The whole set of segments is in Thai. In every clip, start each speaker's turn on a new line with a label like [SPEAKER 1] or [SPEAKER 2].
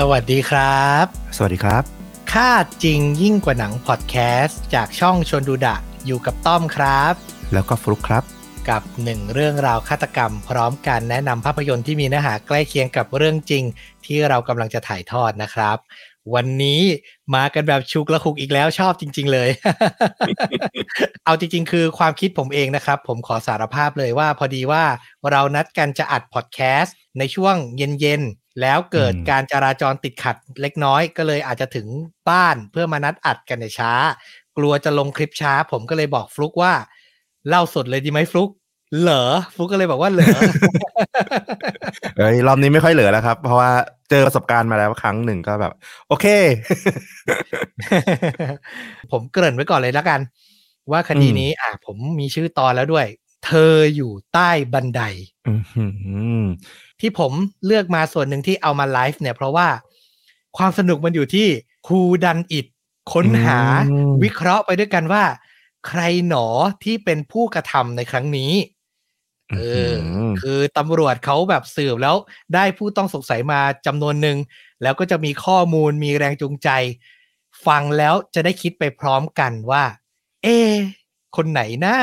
[SPEAKER 1] สวัสดีครับ
[SPEAKER 2] สวัสดีครับ
[SPEAKER 1] ค่าจริงยิ่งกว่าหนังพอดแคสต์จากช่องชวนดูดะอยู่กับต้อมครับ
[SPEAKER 2] แล้วก็ฟลุกครับ
[SPEAKER 1] กับหนึ่งเรื่องราวฆาตกรรม พร้อมการแนะนำภาพยนตร์ที่มีเนื้อหาใกล้เคียงกับเรื่องจริง ที่เรากำลังจะถ่ายทอดนะครับ วันนี้มากันแบบชุกละคุกอีกแล้วชอบจริง ๆ เลย เอาจริง ๆ คือความคิดผมเองนะครับ ผมขอสารภาพเลยว่าพอดีว่าเรานัดกันจะอัดพอดแคสต์ในช่วงเย็นๆ แล้วเกิด
[SPEAKER 2] อืม
[SPEAKER 1] การจราจรติดขัดเล็กน้อยก็เลยอาจจะถึงบ้านเพื่อมานัดอัดกันในช้า กลัวจะลงคลิปช้า ผมก็เลยบอกฟลุกว่า เล่าสดเลยดีไหมฟลุกเหรอฟลุกก็เลยบอกว่าเหรอ
[SPEAKER 2] เอ้ยรอบนี้ไม่ค่อยเหลือแล้วครับ เพราะว่าเจอประสบการณ์มาแล้วครั้งหนึ่งก็แบบ โอเค
[SPEAKER 1] ผมเกริ่นไว้ก่อนเลยแล้วกัน ว่าคดีนี้ อะ ผมมีชื่อตอนแล้วด้วย เธออยู่ใต้บันได
[SPEAKER 2] อื้อหือ
[SPEAKER 1] ที่ผมเลือกมาส่วนหนึ่งที่เอามาไลฟ์เนี่ย เพราะว่าความสนุกมันอยู่ที่ครูดันอิดค้นหา
[SPEAKER 2] อืม
[SPEAKER 1] วิเคราะห์ไปด้วยกันว่า ใครหนอที่เป็นผู้กระทำในครั้งนี้เออคือตำรวจเขาแบบสืบแล้วได้ผู้ต้องสงสัยมาจำนวนหนึ่ง แล้วก็จะมีข้อมูลมีแรงจูงใจ ฟังแล้วจะได้คิดไปพร้อมกันว่า เอะคนไหนนะ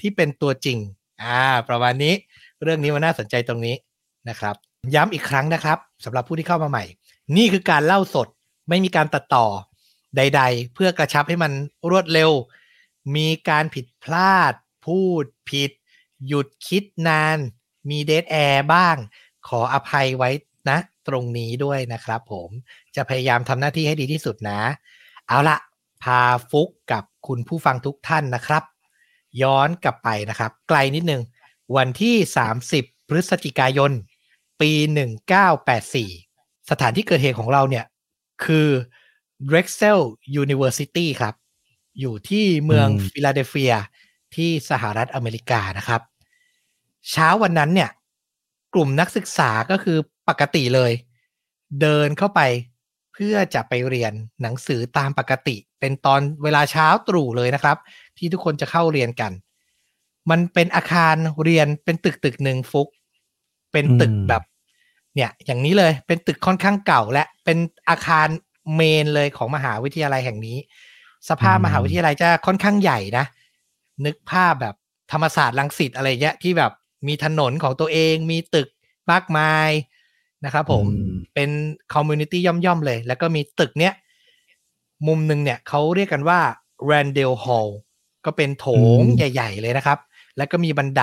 [SPEAKER 1] ที่เป็นตัวจริง อ่า ประมาณนี้ เรื่องนี้มันน่าสนใจตรงนี้ นะครับ ย้ำอีกครั้งนะครับสำหรับผู้ที่เข้ามาใหม่ นี่คือการเล่าสดไม่มีการตัดต่อใด ๆ เพื่อกระชับให้มันรวดเร็ว มีการผิดพลาด พูดผิด หยุดคิดนาน มีเดทแอร์บ้าง ขออภัยไว้นะ ตรงนี้ด้วยนะครับผมจะพยายามทำหน้าที่ให้ดีที่สุดนะ เอาละพาฟุกกับคุณผู้ฟังทุกท่านนะครับ ย้อนกลับไปนะครับ ไกลนิดนึง วันที่ 30 พฤศจิกายน ปี 1984 สถานที่เกิดเหตุของเราเนี่ย คือ Drexel University ครับ อยู่ที่เมือง
[SPEAKER 2] อืม
[SPEAKER 1] ฟิลาเดลเฟียที่สหรัฐอเมริกานะครับ เช้าวันนั้นเนี่ย กลุ่มนักศึกษาก็คือปกติเลย เดินเข้าไปเพื่อจะไปเรียนหนังสือตามปกติ เป็นตอนเวลาเช้าตรู่เลยนะครับ ที่ทุกคนจะเข้าเรียนกัน มันเป็นอาคารเรียนเป็นตึกตึกหนึ่งฟุก เป็นตึก
[SPEAKER 2] อืม
[SPEAKER 1] แบบ เนี่ยอย่างนี้เลยเป็นตึกค่อนข้างเก่าและเป็นอาคารเมนเลยของมหาวิทยาลัยแห่งนี้ สภาพมหาวิทยาลัยจะค่อนข้างใหญ่นะ นึกภาพแบบธรรมศาสตร์ลังสิตอะไรเงี้ยที่แบบมีถนนของตัวเองมีตึกมากมายนะครับผม
[SPEAKER 2] อืม
[SPEAKER 1] เป็นคอมมูนิตี้ย่อมๆเลย แล้วก็มีตึกเนี้ยมุมหนึ่งเนี่ยเขาเรียกกันว่า Randall Hall ก็เป็นโถง
[SPEAKER 2] อืม
[SPEAKER 1] ใหญ่ ๆ เลยนะครับ แล้วก็มีบันได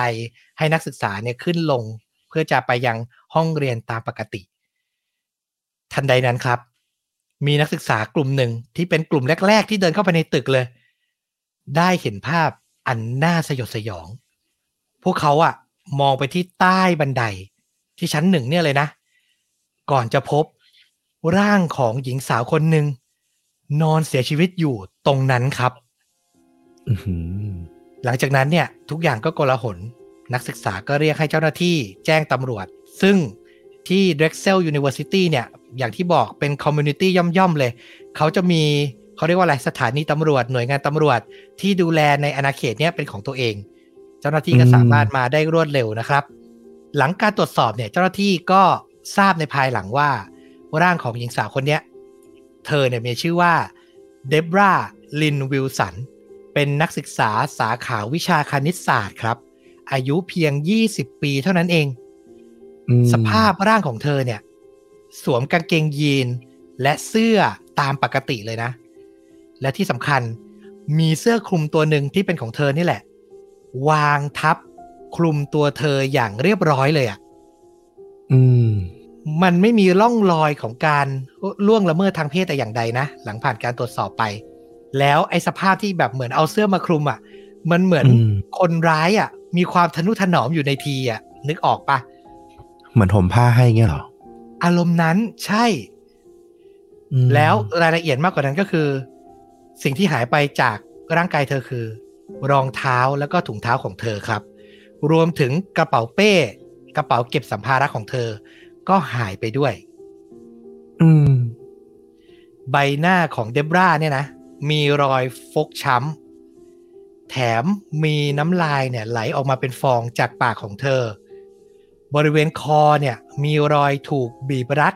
[SPEAKER 1] ให้นักศึกษาเนี่ยขึ้นลง เพื่อจะไปยังห้องเรียนตามปกติ ทันใดนั้นครับ มีนักศึกษากลุ่มหนึ่งที่เป็นกลุ่มแรก ๆ ที่เดินเข้าไปในตึกเลย ได้เห็นภาพอันน่าสยดสยอง พวกเขาอะมองไปที่ใต้บันไดที่ชั้นหนึ่งเนี่ยเลยนะ ก่อนจะพบร่างของหญิงสาวคนหนึ่งนอนเสียชีวิตอยู่ตรงนั้นครับ
[SPEAKER 2] อื้อหือ
[SPEAKER 1] หลังจากนั้นเนี่ย ทุกอย่างก็โกลาหล นักศึกษาก็เรียกให้เจ้าหน้าที่แจ้งตำรวจ ซึ่งที่ Drexel University เนี่ย อย่างที่บอกเป็นคอมมูนิตี้ย่อม ๆ เลย เขาจะมีเขาเรียกว่าอะไร สถานีตำรวจ หน่วยงานตำรวจที่ดูแลในอาณาเขตเนี่ยเป็นของตัวเอง เจ้าหน้าที่ก็สามารถมาได้รวดเร็วนะครับ หลังการตรวจสอบเนี่ย เจ้าหน้าที่ก็ทราบในภายหลังว่า ร่างของหญิงสาวคนเนี้ย เธอเนี่ยมีชื่อว่าเดบราลินวิลสัน เป็นนักศึกษาสาขาวิชาคณิตศาสตร์ครับ อายุเพียง 20 ปีเท่านั้นเอง
[SPEAKER 2] อืม
[SPEAKER 1] สภาพร่างของเธอเนี่ย สวมกางเกงยีน และเสื้อตามปกติเลยนะ และที่สำคัญมีเสื้อคลุมตัวหนึ่งที่เป็นของเธอนี่แหละ วางทับคลุมตัวเธออย่างเรียบร้อยเลยอะ่ะ
[SPEAKER 2] อืม
[SPEAKER 1] มันไม่มีร่องรอยของการล่วงละเมิดทางเพศแต่อย่างใดนะ หลังผ่านการตรวจสอบไป แล้วไอ้สภาพที่แบบเหมือนเอาเสื้อมาคลุมอะ่ะ มันเหมือน
[SPEAKER 2] อืม
[SPEAKER 1] คนร้ายอะ่ะ มีความทนุถนอมอยู่ในทีอะ่ะ นึกออกปะ
[SPEAKER 2] เหมือนห่มผ้าให้เงี้ยเหรอ
[SPEAKER 1] อารมณ์นั้นใช่
[SPEAKER 2] อืม
[SPEAKER 1] แล้วรายละเอียดมากกว่านั้นก็คือ สิ่งที่หายไปจากร่างกายเธอคือ รองเท้าแล้วก็ถุงเท้าของเธอครับ รวมถึงกระเป๋าเป้ กระเป๋าเก็บสัมภาระของเธอ ก็หายไปด้วย
[SPEAKER 2] อืม
[SPEAKER 1] ใบหน้าของเดบราเนี่ยนะมีรอยฟกช้ำ แถมมีน้ำลายเนี่ยไหลออกมาเป็นฟองจากปากของเธอ บริเวณคอเนี่ยมีรอยถูกบีบรัด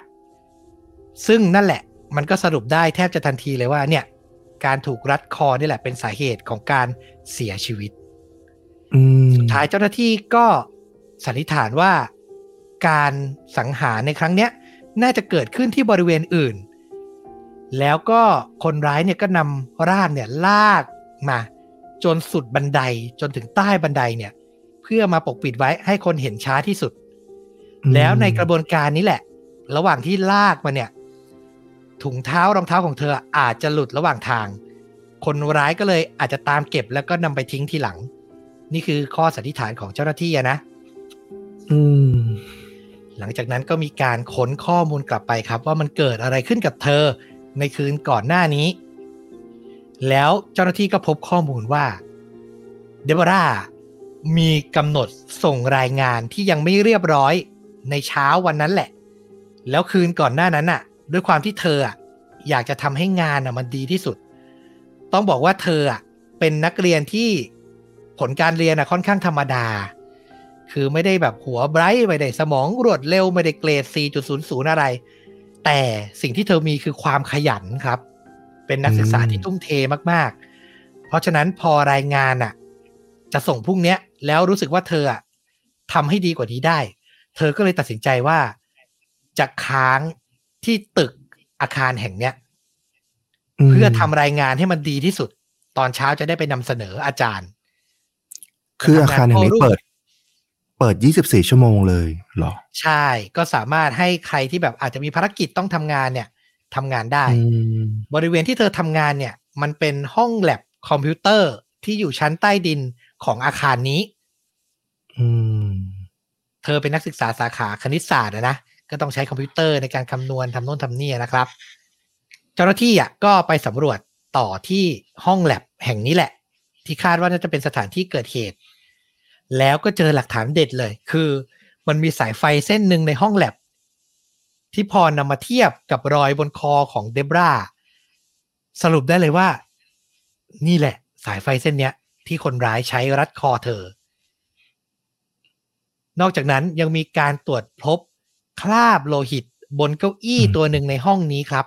[SPEAKER 1] ซึ่งนั่นแหละมันก็สรุปได้แทบจะทันทีเลยว่าเนี่ยการถูกรัดคอนี่แหละเป็นสาเหตุของการเสียชีวิต
[SPEAKER 2] อืม
[SPEAKER 1] สุดท้ายเจ้าหน้าที่ก็สันนิษฐานว่าการสังหารในครั้งเนี้ยน่าจะเกิดขึ้นที่บริเวณอื่น แล้วก็คนร้ายเนี่ยก็นำร่างเนี่ยลากมา จนสุดบันไดจนถึงใต้บันไดเนี่ย เพื่อมาปกปิดไว้ให้คนเห็นช้าที่สุด แล้วในกระบวนการนี้แหละ ระหว่างที่ลากมาเนี่ย ถุงเท้ารองเท้าของเธออาจจะหลุดระหว่างทาง คนร้ายก็เลยอาจจะตามเก็บแล้วก็นำไปทิ้งทีหลัง นี่คือข้อสันนิษฐานของเจ้าหน้าที่อะนะ
[SPEAKER 2] อืม
[SPEAKER 1] หลังจากนั้นก็มีการค้นข้อมูลกลับไปครับ ว่ามันเกิดอะไรขึ้นกับเธอในคืนก่อนหน้านี้ แล้วเจ้าหน้าที่ก็พบข้อมูลว่า เดบรามีกำหนดส่งรายงานที่ยังไม่เรียบร้อยในเช้าวันนั้นแหละ แล้วคืนก่อนหน้านั้นน่ะ ด้วยความที่เธออะอยากจะทำให้งานอะมันดีที่สุด ต้องบอกว่าเธออะเป็นนักเรียนที่ผลการเรียนอะค่อนข้างธรรมดา คือไม่ได้แบบหัวไบรท์ไม่ได้สมองรวดเร็วไม่ได้เกรด 4.00 อะไร แต่สิ่งที่เธอมีคือความขยันครับ เป็นนักศึกษา
[SPEAKER 2] อืม
[SPEAKER 1] ที่ทุ่มเทมากๆ เพราะฉะนั้นพอรายงานอะ จะส่งพรุ่งเนี้ย แล้วรู้สึกว่าเธออะทำให้ดีกว่านี้ได้ เธอก็เลยตัดสินใจว่าจะค้างที่ตึกอาคารแห่งเนี้ยเพื่อทำรายงานให้มันดีที่สุด ตอนเช้าจะได้ไปนำเสนออาจารย์
[SPEAKER 2] คืออาคารแห่งนี้
[SPEAKER 1] ทำงานโต้รุ่ง
[SPEAKER 2] เปิด เปิด 24 ชั่วโมงเลยเหรอ
[SPEAKER 1] ใช่ ก็สามารถให้ใครที่แบบอาจจะมีภารกิจต้องทำงานเนี่ย ทำงานได้
[SPEAKER 2] อืม
[SPEAKER 1] บริเวณที่เธอทำงานเนี่ย มันเป็นห้องแลบคอมพิวเตอร์ที่อยู่ชั้นใต้ดินของอาคารนี้
[SPEAKER 2] อืม
[SPEAKER 1] เธอเป็นนักศึกษาสาขาคณิตศาสตร์อะนะ ก็ต้องใช้คอมพิวเตอร์ในการคำนวณทำโน่นทำนี่นะครับ เจ้าหน้าที่อะก็ไปสำรวจต่อที่ห้องแลบแห่งนี้แหละ ที่คาดว่าน่าจะเป็นสถานที่เกิดเหตุ แล้วก็เจอหลักฐานเด็ดเลย คือมันมีสายไฟเส้นหนึ่งในห้องแลบ ที่พอนำมาเทียบกับรอยบนคอของเดบราสรุปได้เลยว่า นี่แหละ สายไฟเส้นเนี้ย ที่คนร้ายใช้รัดคอเธอ นอกจากนั้นยังมีการตรวจพบคราบโลหิตบนเก้าอี้
[SPEAKER 2] อืม
[SPEAKER 1] ตัวหนึ่งในห้องนี้ครับ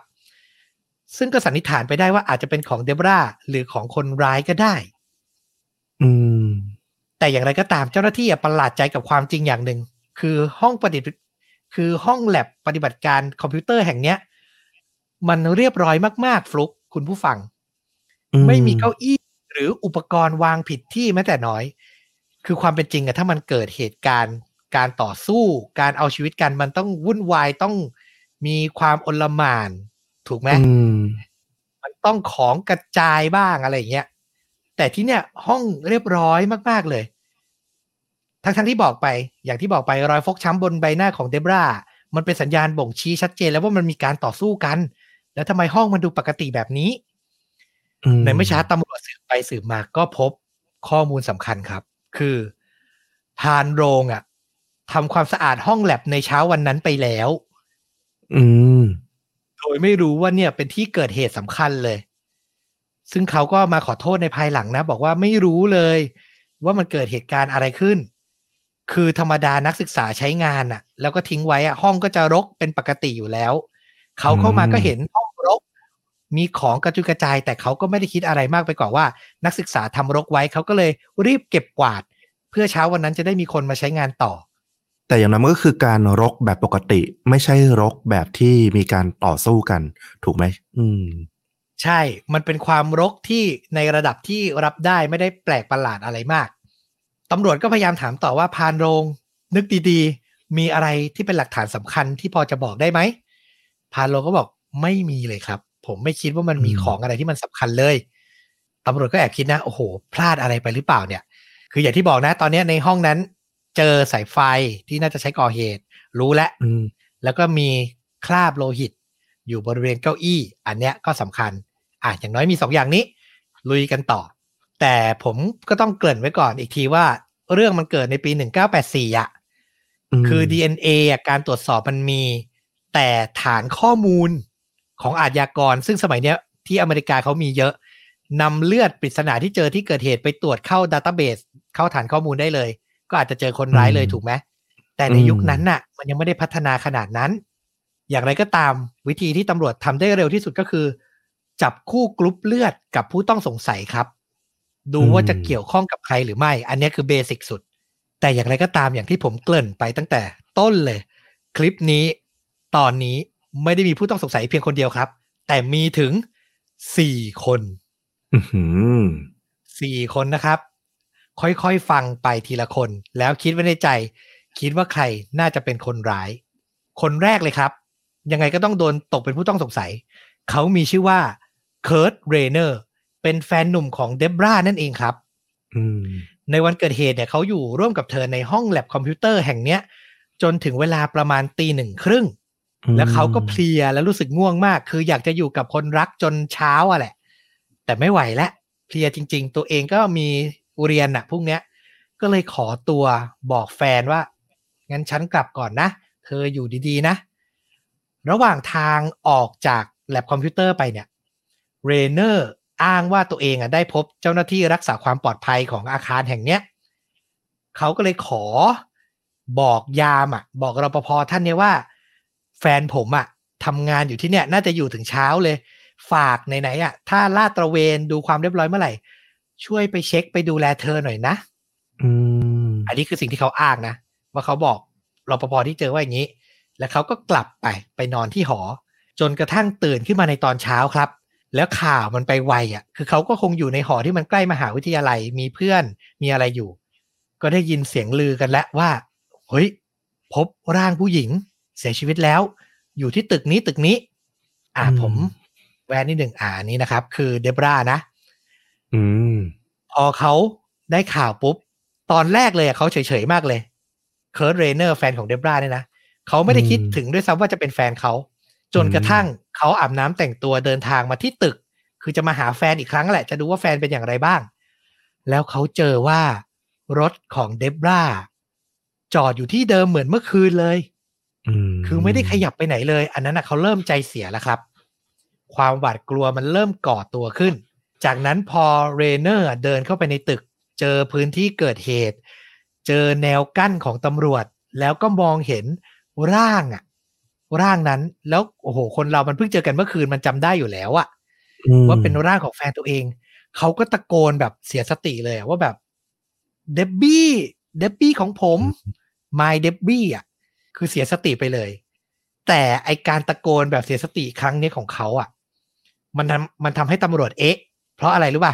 [SPEAKER 1] ซึ่งก็สันนิษฐานไปได้ว่าอาจจะเป็นของเดบราหรือของคนร้ายก็ได้
[SPEAKER 2] อืม
[SPEAKER 1] แต่อย่างไรก็ตามเจ้าหน้าที่อะประหลาดใจกับความจริงอย่างหนึ่ง คือห้องปฏิบัติ คือห้องแลบปฏิบัติการคอมพิวเตอร์แห่งเนี้ย มันเรียบร้อยมากๆ ฟลุกคุณผู้ฟัง
[SPEAKER 2] อืม
[SPEAKER 1] ไม่มีเก้าอี้หรืออุปกรณ์วางผิดที่แม้แต่น้อย คือความเป็นจริงอะถ้ามันเกิดเหตุการณ์ การต่อสู้ การเอาชีวิตกันมันต้องวุ่นวายต้องมีความอลหม่าน ถูกไหม
[SPEAKER 2] อืม
[SPEAKER 1] มันต้องของกระจายบ้างอะไรอย่างเงี้ยแต่ที่เนี่ยห้องเรียบร้อยมาก ๆเลย ทั้งทั้งๆที่บอกไป อย่างที่บอกไปรอยฟกช้ำบนใบหน้าของเดบรา มันเป็นสัญญาณบ่งชี้ชัดเจนแล้วว่ามันมีการต่อสู้กัน แล้วทำไมห้องมันดูปกติแบบนี้
[SPEAKER 2] อืม
[SPEAKER 1] ในไม่ช้าตำรวจสืบไปสืบมาก็พบข้อมูลสำคัญครับ คือพานโรงอะทำความสะอาดห้องแลบในเช้าวันนั้นไปแล้ว
[SPEAKER 2] อืม
[SPEAKER 1] โดยไม่รู้ว่าเนี่ยเป็นที่เกิดเหตุสำคัญเลย ซึ่งเขาก็มาขอโทษในภายหลังนะ บอกว่าไม่รู้เลย ว่ามันเกิดเหตุการณ์อะไรขึ้น คือธรรมดานักศึกษาใช้งานอะแล้วก็ทิ้งไว้อะห้องก็จะรกเป็นปกติอยู่แล้ว เขาเข้ามา
[SPEAKER 2] อืม
[SPEAKER 1] ก็เห็นห้องรก มีของกระจุยกระจาย แต่เขาก็ไม่ได้คิดอะไรมากไปกว่าว่า นักศึกษาทำรกไว้เขาก็เลยรีบเก็บกวาด เพื่อเช้าวันนั้นจะได้มีคนมาใช้งานต่อ
[SPEAKER 2] แต่อย่างนั้นมันก็คือการรกแบบปกติ ไม่ใช่รกแบบที่มีการต่อสู้กัน ถูกไหมอืม
[SPEAKER 1] ใช่ มันเป็นความรกที่ในระดับที่รับได้ไม่ได้แปลกประหลาดอะไรมาก ตำรวจก็พยายามถามต่อว่าพานโรง นึกดีๆ มีอะไรที่เป็นหลักฐานสำคัญที่พอจะบอกได้ไหมพานโรงก็บอกไม่มีเลยครับ ผมไม่คิดว่ามันมี
[SPEAKER 2] อืม
[SPEAKER 1] ของอะไรที่มันสำคัญเลยตำรวจก็แอบคิดนะโอ้โห พลาดอะไรไปหรือเปล่าเนี่ย คืออย่างที่บอกนะ ตอนเนี้ยในห้องนั้น เจอสายไฟที่น่าจะใช้ก่อเหตุ รู้แล้ว
[SPEAKER 2] อืม
[SPEAKER 1] แล้วก็มีคราบโลหิต อยู่บริเวณเก้าอี้ อันเนี้ยก็สำคัญอะอย่างน้อยมีสองอย่างนี้ ลุยกันต่อ แต่ผมก็ต้องเกริ่นไว้ก่อนอีกทีว่า เรื่องมันเกิดในปี 1984อะ
[SPEAKER 2] ม
[SPEAKER 1] คือ DNA อะการตรวจสอบมันมี แต่ฐานข้อมูลของอาชญากร ซึ่งสมัยเนี้ยที่อเมริกาเขามีเยอะนำเลือดปริศนาที่เจอที่เกิดเหตุไปตรวจเข้าดัตต้าเบสเข้าฐานข้อมูลได้เลย ก็อาจจะเจอคนร้ายเลยถูกไหมแต่ในยุคนั้นน่ะ มันยังไม่ได้พัฒนาขนาดนั้น อย่างไรก็ตามวิธีที่ตำรวจทำได้เร็วที่สุดก็คือ จับคู่กรุ๊ปเลือดกับผู้ต้องสงสัยครับ ดูว่าจะเกี่ยวข้องกับใครหรือไม่ อันนี้คือเบสิกสุด แต่อย่างไรก็ตามอย่างที่ผมเกริ่นไปตั้งแต่ต้นเลย คลิปนี้ตอนนี้ไม่ได้มีผู้ต้องสงสัยเพียงคนเดียวครับ แต่มีถึงสี่คนสี่คนนะครับ ค่อยๆฟังไปทีละคน แล้วคิดไว้ในใจ คิดว่าใครน่าจะเป็นคนร้าย คนแรกเลยครับ ยังไงก็ต้องโดนตกเป็นผู้ต้องสงสัย เขามีชื่อว่าเคิร์ตเรเนอร์ เป็นแฟนหนุ่มของเดบรานั่นเองครับในวันเกิดเหตุเนี่ยเขาอยู่ร่วมกับเธอในห้องแล็บคอมพิวเตอร์แห่งเนี้ย จนถึงเวลาประมาณตีหนึ่งครึ่ง แล้วเขาก็เพลียแล้วรู้สึกง่วงมาก คืออยากจะอยู่กับคนรักจนเช้าอะแหละ แต่ไม่ไหวแล้วเพลียจริง ๆ ตัวเองก็มีเรียนอะพวกเนี้ย ก็เลยขอตัวบอกแฟนว่า งั้นฉันกลับก่อนนะ เธออยู่ดีๆนะ ระหว่างทางออกจากแลบคอมพิวเตอร์ไปเนี่ย เรเนอร์ อ้างว่าตัวเองอะได้พบเจ้าหน้าที่รักษาความปลอดภัยของอาคารแห่งเนี้ยเขาก็เลยขอบอกยามอะ บอกรปภท่านเนี่ยว่า แฟนผมอะทำงานอยู่ที่เนี่ย น่าจะอยู่ถึงเช้าเลย ฝากไหนๆอะถ้าลาดตระเวนดูความเรียบร้อยเมื่อไหร่ ช่วยไปเช็คไปดูแลเธอหน่อยนะ
[SPEAKER 2] อืม
[SPEAKER 1] อันนี้คือสิ่งที่เขาอ้างนะ ว่าเขาบอกรปภที่เจอว่าอย่างนี้ แล้วเขาก็กลับไปไปนอนที่หอ จนกระทั่งตื่นขึ้นมาในตอนเช้าครับ แล้วข่าวมันไปไวอะ คือเขาก็คงอยู่ในหอที่มันใกล้มหาวิทยาลัยมีเพื่อนมีอะไรอยู่ ก็ได้ยินเสียงลือกันแล้วว่าเฮ้ยพบร่างผู้หญิงเสียชีวิตแล้ว อยู่ที่ตึกนี้ตึกนี้ อ่าผมวงนิดหนึ่งอ่านี้นะครับ คือเดบรานะ
[SPEAKER 2] อืม
[SPEAKER 1] พอเขาได้ข่าวปุ๊บ ตอนแรกเลยเขาเฉยๆมากเลยเคิร์ตเรเนอร์แฟนของเดบราเนี่ยนะเขาไม่ได้คิดถึงด้วยซ้ำว่าจะเป็นแฟนเขา จนกระทั่ง เขาอาบน้ำแต่งตัวเดินทางมาที่ตึก คือจะมาหาแฟนอีกครั้งแหละ จะดูว่าแฟนเป็นอย่างไรบ้าง แล้วเขาเจอว่ารถของเดบราจอดอยู่ที่เดิมเหมือนเมื่อคืนเลยคือไม่ได้ขยับไปไหนเลย อันนั้นนะเขาเริ่มใจเสียแล้วครับ ความหวาดกลัวมันเริ่มก่อตัวขึ้น จากนั้นพอเรเนอร์เดินเข้าไปในตึก เจอพื้นที่เกิดเหตุ เจอแนวกั้นของตำรวจ แล้วก็มองเห็นร่างอะ ร่างนั้น แล้วโอ้โห คนเรามันเพิ่งเจอกันเมื่อคืนมันจำได้อยู่แล้วอะว่าเป็นร่างของแฟนตัวเอง เขาก็ตะโกนแบบเสียสติเลยว่าแบบเดบบี้เดบบี้ของผม my เดบบี้อะ คือเสียสติไปเลย แต่ไอการตะโกนแบบเสียสติครั้งนี้ของเขาอะ มันทำมันทำให้ตำรวจเอ๊ะ เพราะอะไรรู้ป่ะ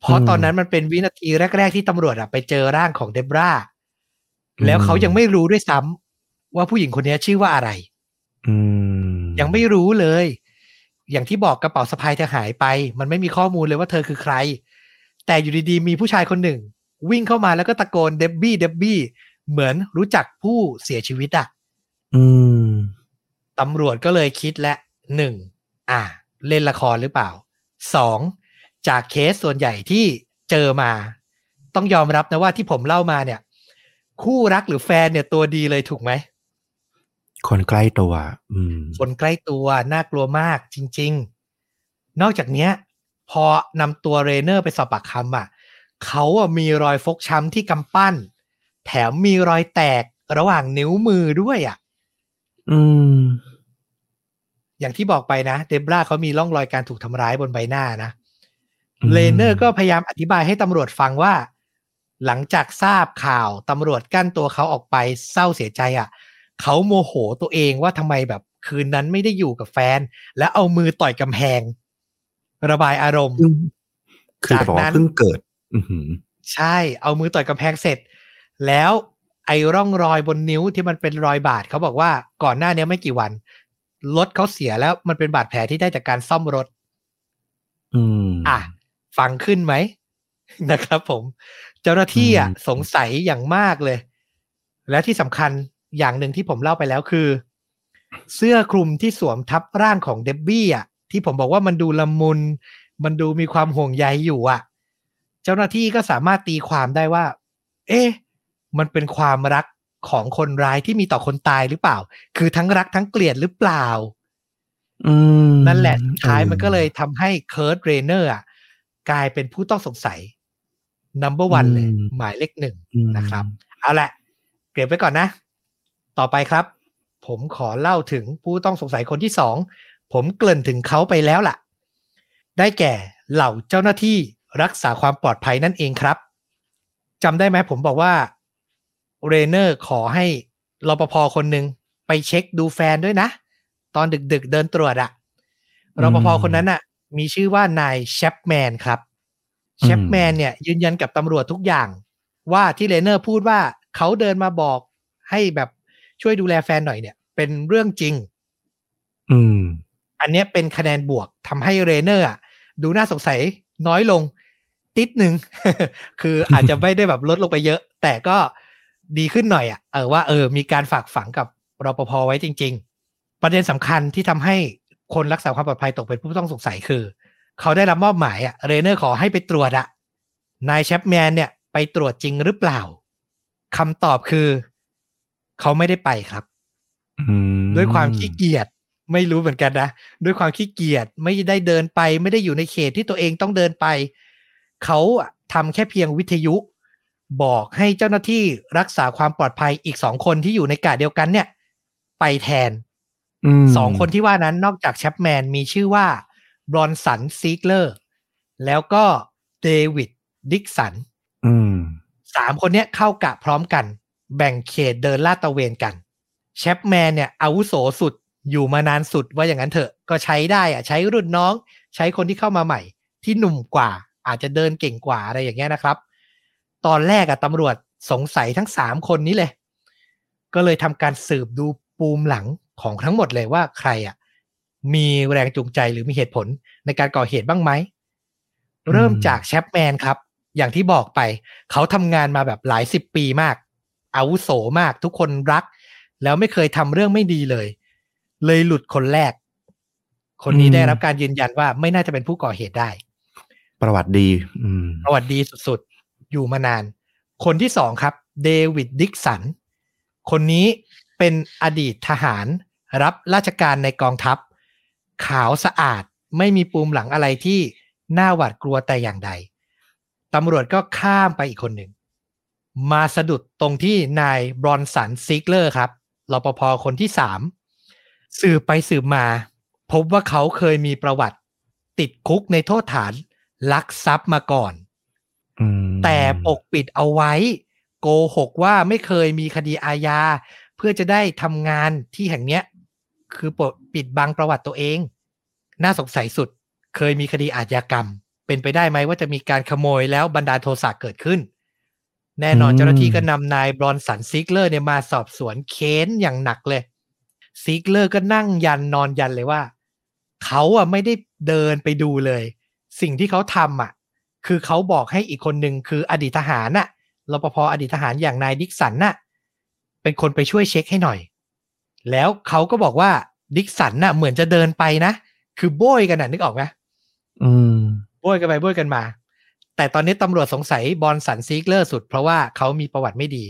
[SPEAKER 1] เพราะตอนนั้นมันเป็นวินาทีแรก ๆ ที่ตำรวจอะไปเจอร่างของเดบราแล้วเขายังไม่รู้ด้วยซ้ำ ว่าผู้หญิงคนนี้ชื่อว่าอะไรยังไม่รู้เลย อย่างที่บอกกระเป๋าสะพายเธอหายไป มันไม่มีข้อมูลเลยว่าเธอคือใคร แต่อยู่ดีๆ มีผู้ชายคนหนึ่ง วิ่งเข้ามาแล้วก็ตะโกนเดบบี้เดบบี้เหมือนรู้จักผู้เสียชีวิตอะ่ะ
[SPEAKER 2] อืม
[SPEAKER 1] ตำรวจก็เลยคิดและหนึ่งอ่าเล่นละครหรือเปล่าสองจากเคสส่วนใหญ่ที่เจอมา ต้องยอมรับนะว่าที่ผมเล่ามาเนี่ย คู่รักหรือแฟนเนี่ยตัวดีเลยถูกไหม
[SPEAKER 2] คนใกล้ตัวอืม
[SPEAKER 1] คนใกล้ตัวน่ากลัวมากจริง ๆ นอกจากเนี้ย พอนำตัวเรเนอร์ไปสอบปากคำอะเขาอะมีรอยฟกช้ำที่กำปั้น แถมมีรอยแตกระหว่างนิ้วมือด้วยอะ
[SPEAKER 2] อืม
[SPEAKER 1] อย่างที่บอกไปนะ เดบราเขามีร่องรอยการถูกทำร้ายบนใบหน้านะเลเนอร์ก็พยายามอธิบายให้ตำรวจฟังว่า หลังจากทราบข่าวตำรวจกั้นตัวเขาออกไปเศร้าเสียใจอะ เขาโมโหตัวเองว่าทำไมแบบคืนนั้นไม่ได้อยู่กับแฟน และเอามือต่อยกำแพง ระบายอารมณ์
[SPEAKER 2] จากนั้นเพิ่งเกิด
[SPEAKER 1] ใช่ เอามือต่อยกำแพงเสร็จ แล้วไอ้ร่องรอยบนนิ้วที่มันเป็นรอยบาดเขาบอกว่าก่อนหน้านี้ไม่กี่วัน รถเขาเสียแล้วมันเป็นบาดแผลที่ได้จากการซ่อมรถ
[SPEAKER 2] อืม
[SPEAKER 1] อะ ฟังขึ้นไหมนะครับผม เจ้าหน้าที่อะสงสัยอย่างมากเลย และที่สำคัญ อย่างหนึ่งที่ผมเล่าไปแล้วคือ เสื้อคลุมที่สวมทับร่างของเดบบี้อะที่ผมบอกว่ามันดูละมุน มันดูมีความห่วงใยอยู่อะ เจ้าหน้าที่ก็สามารถตีความได้ว่า เอ๊ะมันเป็นความรักของคนร้ายที่มีต่อคนตายหรือเปล่า คือทั้งรักทั้งเกลียดหรือเปล่า
[SPEAKER 2] อืม
[SPEAKER 1] นั่นแหละสุดท้ายมันก็เลยทำให้เคิร์ตเรเนอร์อะกลายเป็นผู้ต้องสงสัย number one เลย หมายเลขหนึ่งนะครับ เอาละเก็บไว้ก่อนนะ ต่อไปครับผผมขอเล่าถึงผู้ต้องสงสัยคนที่สองผมเกริ่นถึงเขาไปแล้วล่ะ ได้แก่เหล่าเจ้าหน้าที่รักษาความปลอดภัยนั่นเองครับจำได้ไหมผมบอกว่าเรเนอร์ขอให้รปภคนหนึ่งไปเช็คดูแฟนด้วยนะ ตอนดึกๆเดินตรวจอะรปภคนนั้นอะมีชื่อว่านายแชปแมนครับแชปแมนเนี่ย ยืนยันกับตำรวจทุกอย่าง ว่าที่เรเนอร์พูดว่าเขาเดินมาบอกให้แบบ ช่วยดูแลแฟนหน่อยเนี่ย เป็นเรื่องจริง
[SPEAKER 2] อืม
[SPEAKER 1] อันเนี้ยเป็นคะแนนบวกทำให้เรเนอร์อะดูน่าสงสัยน้อยลง ติ๊ดหนึ่ง คืออาจจะไม่ได้แบบลดลงไปเยอะ แต่ก็ดีขึ้นหน่อยอะเออว่าเออ มีการฝากฝังกับรปภไว้จริง ๆ ประเด็นสำคัญที่ทำให้คนรักษาความปลอดภัยตกเป็นผู้ต้องสงสัยคือ เขาได้รับมอบหมายอะเรเนอร์ขอให้ไปตรวจอะนายแชปแมนเนี่ย ไปตรวจจริงหรือเปล่าคำตอบคือ เขาไม่ได้ไปครับ
[SPEAKER 2] อืม
[SPEAKER 1] ด้วยความขี้เกียจไม่รู้เหมือนกันนะด้วยความขี้เกียจไม่ได้เดินไป ไม่ได้อยู่ในเขตที่ตัวเองต้องเดินไป เขาอะทำแค่เพียงวิทยุ บอกให้เจ้าหน้าที่รักษาความปลอดภัยอีกสองคนที่อยู่ในกาดเดียวกันเนี่ย ไปแทน
[SPEAKER 2] ม
[SPEAKER 1] สองคนที่ว่านั้นนอกจากแชปแมนมีชื่อว่าบรอนสันซีกเลอร์ แล้วก็เดวิดดิกสัน
[SPEAKER 2] อืม
[SPEAKER 1] สามคนเนี้ยเข้ากะพร้อมกัน แบ่งเขตเดินลาดตระเวนกันแชปแมนเนี่ยอาวุโสสุดอยู่มานานสุดว่าอย่างนั้นเถอะก็ใช้ได้อะใช้รุ่นน้อง ใช้คนที่เข้ามาใหม่ ที่หนุ่มกว่า อาจจะเดินเก่งกว่าอะไรอย่างเงี้ยนะครับ ตอนแรกอะตำรวจสงสัยทั้งสามคนนี้เลย ก็เลยทำการสืบดูปูมหลังของทั้งหมดเลยว่าใครอะมีแรงจูงใจหรือมีเหตุผลในการก่อเหตุบ้างไหม เริ่มจากแชปแมนครับ อย่างที่บอกไป เขาทำงานมาแบบหลายสิบปีมาก อาวุโสมากทุกคนรัก แล้วไม่เคยทำเรื่องไม่ดีเลย เลยหลุดคนแรก คนนี้
[SPEAKER 2] อืม
[SPEAKER 1] ได้รับการยืนยันว่าไม่น่าจะเป็นผู้ก่อเหตุได้
[SPEAKER 2] ประวัติดีอืม
[SPEAKER 1] ประวัติดีสุดๆ อยู่มานาน คนที่สองครับ เดวิดดิกสัน คนนี้เป็นอดีตทหารรับราชการในกองทัพ ขาวสะอาดไม่มีปูมหลังอะไรที่น่าหวาดกลัวแต่อย่างใดตำรวจก็ข้ามไปอีกคนหนึ่ง มาสะดุดตรงที่นายบรอนสันซิกเลอร์ครับรปภคนที่สามสืบไปสืบมา พบว่าเขาเคยมีประวัติติดคุกในโทษฐานลักทรัพย์มาก่อน
[SPEAKER 2] อืม
[SPEAKER 1] แต่ปกปิดเอาไว้ โกหกว่าไม่เคยมีคดีอาญาเพื่อจะได้ทำงานที่แห่งเนี้ย คือปกปิดบังประวัติตัวเอง น่าสงสัยสุด เคยมีคดีอาชญากรรม เป็นไปได้ไหมว่าจะมีการขโมยแล้วบันดาลโทสะเกิดขึ้น แน่นอนเจ้าหน้าที่ก็นำนายบรอนสันซิกเลอร์เนี่ยมาสอบสวนเค้นอย่างหนักเลย ซิกเลอร์ก็นั่งยันนอนยันเลยว่า เขาอะไม่ได้เดินไปดูเลย สิ่งที่เขาทำอะ คือเขาบอกให้อีกคนหนึ่งคืออดีตทหารน่ะรปภอดีตทหารอย่างนายดิกสันน่ะ เป็นคนไปช่วยเช็คให้หน่อย แล้วเขาก็บอกว่าดิกสันน่ะเหมือนจะเดินไปนะ คือโบยกันน่ะนึกออกไหม
[SPEAKER 2] อืม
[SPEAKER 1] โบยกันไปโบยกันมา แต่ตอนนี้ตำรวจสงสัยบอลสันซีกเลอร์สุด เพราะว่าเขามีประวัติไม่ดี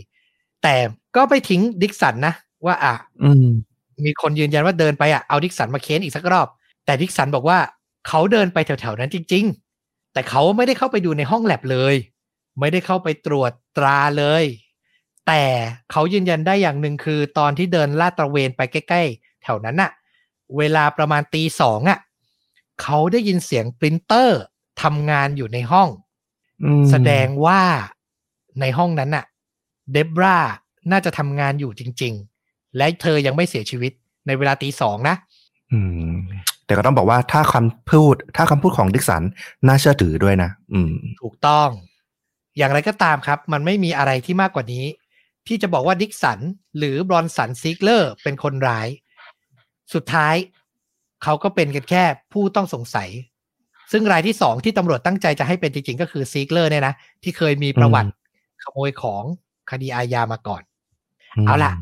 [SPEAKER 1] แต่ก็ไม่ทิ้งดิกสันนะ ว่าอะ
[SPEAKER 2] อืม
[SPEAKER 1] มีคนยืนยันว่าเดินไปอะเอาดิกสันมาเค้นอีกสักรอบ แต่ดิกสันบอกว่าเขาเดินไปแถวๆนั้นจริง ๆ แต่เขาไม่ได้เข้าไปดูในห้องแลบเลย ไม่ได้เข้าไปตรวจตราเลย แต่เขายืนยันได้อย่างหนึ่งคือ ตอนที่เดินลาดตระเวนไปใกล้ ๆ แถวนั้นน่ะ เวลาประมาณตีสองอะเขาได้ยินเสียงปรินเตอร์ทำงานอยู่ในห้อง
[SPEAKER 2] อืม
[SPEAKER 1] แสดงว่าในห้องนั้นน่ะ เดบราน่าจะทำงานอยู่จริง ๆ และเธอยังไม่เสียชีวิตในเวลาตีสองนะ
[SPEAKER 2] อืมแต่ก็ต้องบอกว่าถ้าคำพูด ถ้าคำพูดของดิกสันน่าเชื่อถือด้วยนะอืม
[SPEAKER 1] ถูกต้อง อย่างไรก็ตามครับ มันไม่มีอะไรที่มากกว่านี้ ที่จะบอกว่าดิกสันหรือบรอนสันซิกเลอร์เป็นคนร้าย สุดท้าย เขาก็เป็นกันแค่ผู้ต้องสงสัย ซึ่งรายที่สองที่ตำรวจตั้งใจจะให้เป็นจริงๆ ก็คือซิกเลอร์เนี่ยนะ ที่เคยมีประวัติขโมยของคดีอาญามาก่อน เอาล่ะ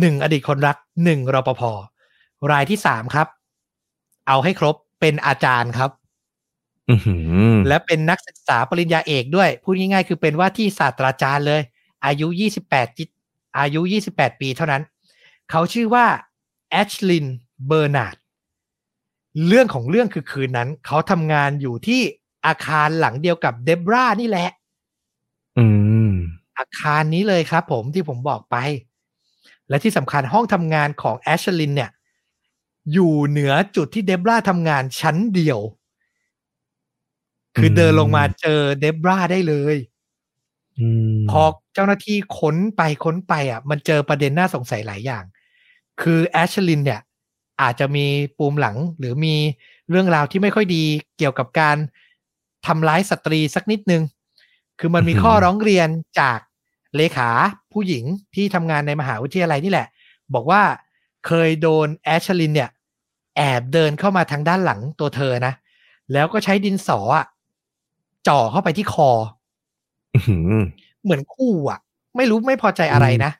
[SPEAKER 1] หนึ่งอดีตคนรักหนึ่งรปภรายที่สามครับ เอาให้ครบเป็นอาจารย์ครับ
[SPEAKER 2] อือหือ
[SPEAKER 1] และเป็นนักศึกษาปริญญาเอกด้วย พูดง่ายๆ คือเป็นว่าที่ศาสตราจารย์เลย อายุ 28จิตอายุ 28 ปีเท่านั้น เขาชื่อว่าแอชลินเบอร์นาร์ด เรื่องของเรื่องคือคืนนั้น เขาทำงานอยู่ที่อาคารหลังเดียวกับเดบรานี่แหละ
[SPEAKER 2] อืม
[SPEAKER 1] อาคารนี้เลยครับผมที่ผมบอกไป และที่สำคัญห้องทำงานของแอชลินเนี่ย อยู่เหนือจุดที่เดบราทำงานชั้นเดียว คือเดินลงมาเจอเดบราได้เลยพอเจ้าหน้าที่ค้นไปค้นไปอะ มันเจอประเด็นน่าสงสัยหลายอย่าง คือแอชลินเนี่ย อาจจะมีปูมหลังหรือมีเรื่องราวที่ไม่ค่อยดีเกี่ยวกับการทำร้ายสตรีสักนิดนึง คือมันมีข้อร้องเรียนจากเลขาผู้หญิงที่ทำงานในมหาวิทยาลัยนี่แหละ บอกว่าเคยโดนแอชลินเนี่ย แอบเดินเข้ามาทางด้านหลังตัวเธอนะ แล้วก็ใช้ดินสออะจ่อเข้าไปที่คอเหมือนคู่อะ ไม่รู้ไม่พอใจอะไรนะ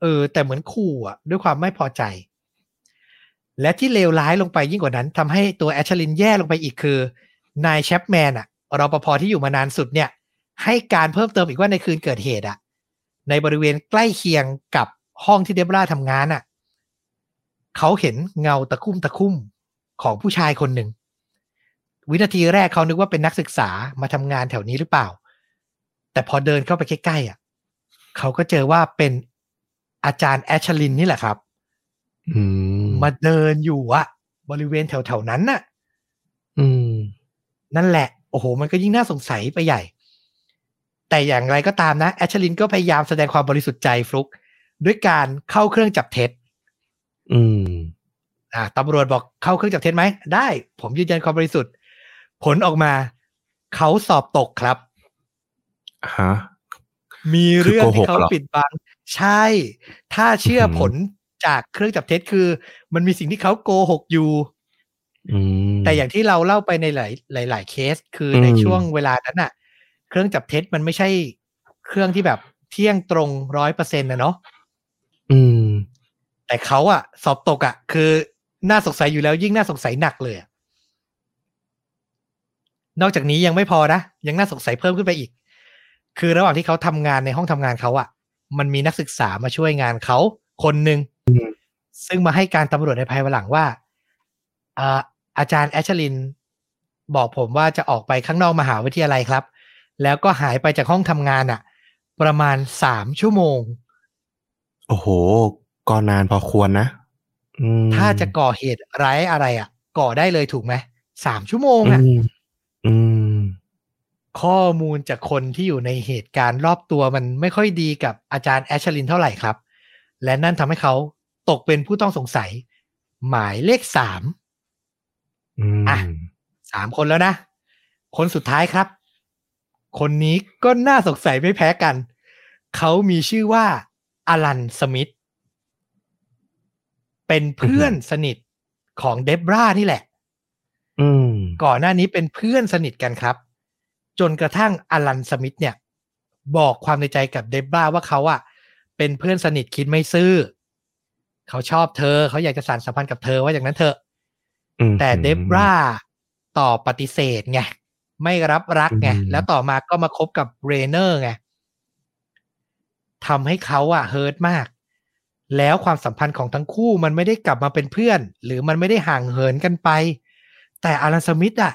[SPEAKER 1] เออ แต่เหมือนคู่อะ ด้วยความไม่พอใจ และที่เลวร้ายลงไปยิ่งกว่านั้นทำให้ตัวแอชลินแย่ลงไปอีกคือนายแชปแมนอะรปภที่อยู่มานานสุดเนี่ย ให้การเพิ่มเติมอีกว่าในคืนเกิดเหตุอะในบริเวณใกล้เคียงกับห้องที่เดบราทำงานอะเขาเห็นเงาตะคุ่มตะคุ่มของผู้ชายคนหนึ่ง วินาทีแรกเขานึกว่าเป็นนักศึกษามาทำงานแถวนี้หรือเปล่า แต่พอเดินเข้าไปใกล้ๆอะเขาก็เจอว่าเป็นอาจารย์แอชลินนี่แหละครับ มาเดินอยู่อะบริเวณแถวๆนั้นน่ะ
[SPEAKER 2] อืม
[SPEAKER 1] นั่นแหละ โอ้โห มันก็ยิ่งน่าสงสัยไปใหญ่ แต่อย่างไรก็ตามนะ แอชลินก็พยายามแสดงความบริสุทธิ์ใจฟลุก ด้วยการเข้าเครื่องจับเท็จ
[SPEAKER 2] อืม
[SPEAKER 1] อ่าตำรวจบอกเข้าเครื่องจับเท็จไหม ได้ ผมยืนยันความบริสุทธิ์ ผลออกมา เขาสอบตกครับ
[SPEAKER 2] ฮะ
[SPEAKER 1] มีเรื่องที่เขาปิดบัง ใช่ ถ้าเชื่อผล จากเครื่องจับเท็จคือ มันมีสิ่งที่เขาโกหกอยู่แต่อย่างที่เราเล่าไปในหลายหลายเคส คือในช่วงเวลานั้นอะเครื่องจับเท็จมันไม่ใช่เครื่องที่แบบเที่ยงตรงร้อยเปอร์เซ็นต์นะเนาะแต่เขาอะสอบตกอะคือน่าสงสัยอยู่แล้วยิ่งน่าสงสัยหนักเลยนอกจากนี้ยังไม่พอนะ ยังน่าสงสัยเพิ่มขึ้นไปอีก คือระหว่างที่เขาทำงานในห้องทำงานเขาอะมันมีนักศึกษามาช่วยงานเขาคนหนึ่ง ซึ่งมาให้การตำรวจในภายหลังว่าอาอาจารย์แอชลิน บอกผมว่าจะออกไปข้างนอกมหาวิทยาลัยครับ แล้วก็หายไปจากห้องทำงานอะประมาณสามชั่วโมง
[SPEAKER 2] โอ้โห ก็นานพอควรนะ
[SPEAKER 1] ถ้าจะก่อเหตุร้ายอะไรอะก่อได้เลยถูกไหมสามชั่วโมงอะ
[SPEAKER 2] อืม
[SPEAKER 1] ข้อมูลจากคนที่อยู่ในเหตุการณ์รอบตัวมันไม่ค่อยดีกับอาจารย์แอชลินเท่าไหร่ครับ และนั่นทำให้เขา ตกเป็นผู้ต้องสงสัย หมายเลขสามอะสามคนแล้วนะ คนสุดท้ายครับ คนนี้ก็น่าสงสัยไม่แพ้กัน เขามีชื่อว่าอลันสมิธเป็นเพื่อนสนิทของเดบรานี่แหละก่อนหน้านี้เป็นเพื่อนสนิทกันครับ จนกระทั่งอลันสมิธเนี่ย บอกความในใจกับเดบราว่าเขาอะเป็นเพื่อนสนิทคิดไม่ซื่อ เขาชอบเธอ เขาอยากจะสานสัมพันธ์กับเธอว่าอย่างนั้นเถอะแต่เดบราตอบปฏิเสธไงไม่รับรักไงแล้วต่อมาก็มาคบกับเรเนอร์ไงทำให้เขาอะเฮิร์ตมาก แล้วความสัมพันธ์ของทั้งคู่มันไม่ได้กลับมาเป็นเพื่อน หรือมันไม่ได้ห่างเหินกันไป แต่อารันสมิธอะ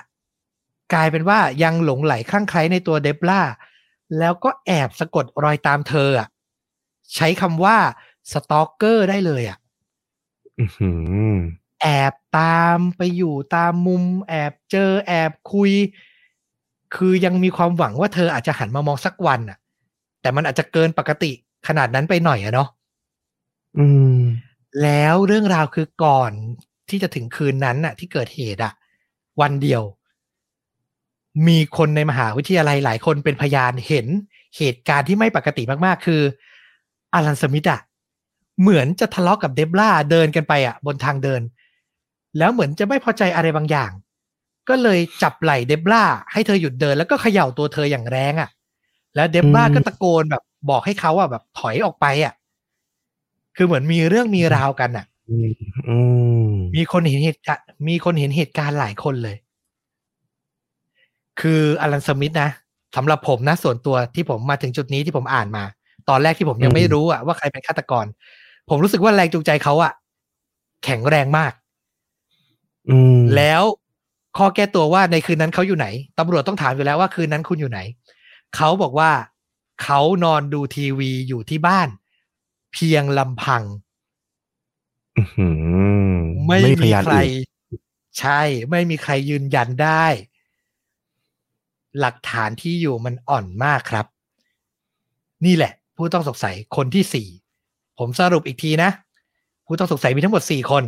[SPEAKER 1] กลายเป็นว่ายังหลงไหลคลั่งไคล้ในตัวเดบล่าแล้วก็แอบสะกดรอยตามเธออะใช้คำว่าสตอกเกอร์ได้เลยอะ แอบตามไปอยู่ตามมุม แอบเจอแอบคุย คือยังมีความหวังว่าเธออาจจะหันมามองสักวันอะแต่มันอาจจะเกินปกติขนาดนั้นไปหน่อยอะเนาะ
[SPEAKER 2] อืม
[SPEAKER 1] แล้วเรื่องราวคือก่อนที่จะถึงคืนนั้นน่ะ ที่เกิดเหตุอะวันเดียว มีคนในมหาวิทยาลัยหลายคนเป็นพยานเห็นเหตุการณ์ที่ไม่ปกติมากๆ คืออารันสมิธอะ เหมือนจะทะเลาะกับเดบล่าเดินกันไปอะบนทางเดิน แล้วเหมือนจะไม่พอใจอะไรบางอย่าง ก็เลยจับไหล่เดบล่าให้เธอหยุดเดินแล้วก็เขย่าตัวเธออย่างแรงอะแล้วเดบล่าก็ตะโกนแบบบอกให้เขาอะแบบถอยออกไปอะคือเหมือนมีเรื่องมีราวกันอะมีคนเห็นเหตุการณ์มีคนเห็นเหตุการณ์หลายคนเลย คืออลันสมิธนะสำหรับผมนะส่วนตัวที่ผมมาถึงจุดนี้ที่ผมอ่านมา ตอนแรกที่ผมยังไม่รู้อะว่าใครเป็นฆาตกร ผมรู้สึกว่าแรงจูงใจเขาอะแข็งแรงมาก
[SPEAKER 2] อืมแล้
[SPEAKER 1] วข้อแก้ตัวว่าในคืนนั้นเขาอยู่ไหนตำรวจต้องถามอยู่แล้วว่าคืนนั้นคุณอยู่ไหน เขาบอกว่าเขานอนดูทีวีอยู่ที่บ้าน เพียงลำพัง
[SPEAKER 2] อื้อหือ
[SPEAKER 1] ไม่
[SPEAKER 2] พ
[SPEAKER 1] มี
[SPEAKER 2] ยาน
[SPEAKER 1] ใคร
[SPEAKER 2] อื่น
[SPEAKER 1] ใช่ ไม่มีใครยืนยันได้ หลักฐานที่อยู่มันอ่อนมากครับ นี่แหละ ผู้ต้องสงสัยคนที่สี่ ผมสรุปอีกทีนะ ผู้ต้องสงสัยมีทั้งหมดสี่คน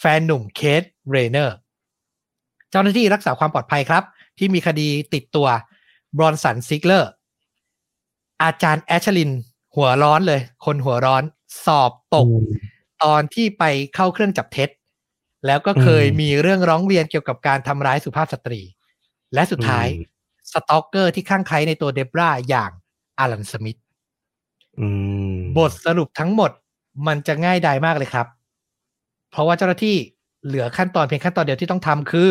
[SPEAKER 1] แฟนหนุ่มเคทเรเนอร์ เจ้าหน้าที่รักษาความปลอดภัยครับ ที่มีคดีติดตัวบรอนสันซิกเลอร์ อาจารย์แอชลิน หัวร้อนเลย คนหัวร้อนสอบตก ตอนที่ไปเข้าเครื่องจับเท็จ แล้วก็เคย
[SPEAKER 2] อืม
[SPEAKER 1] มีเรื่องร้องเรียนเกี่ยวกับการทำร้ายสุภาพสตรี และสุดท้าย
[SPEAKER 2] อืม
[SPEAKER 1] stalker ที่คลั่งไคล้ในตัวเดบราอย่างอารันสมิธ
[SPEAKER 2] อืม
[SPEAKER 1] บทสรุปทั้งหมดมันจะง่ายดายมากเลยครับ เพราะว่าเจ้าหน้าที่เหลือขั้นตอนเพียงขั้นตอนเดียวที่ต้องทำคือ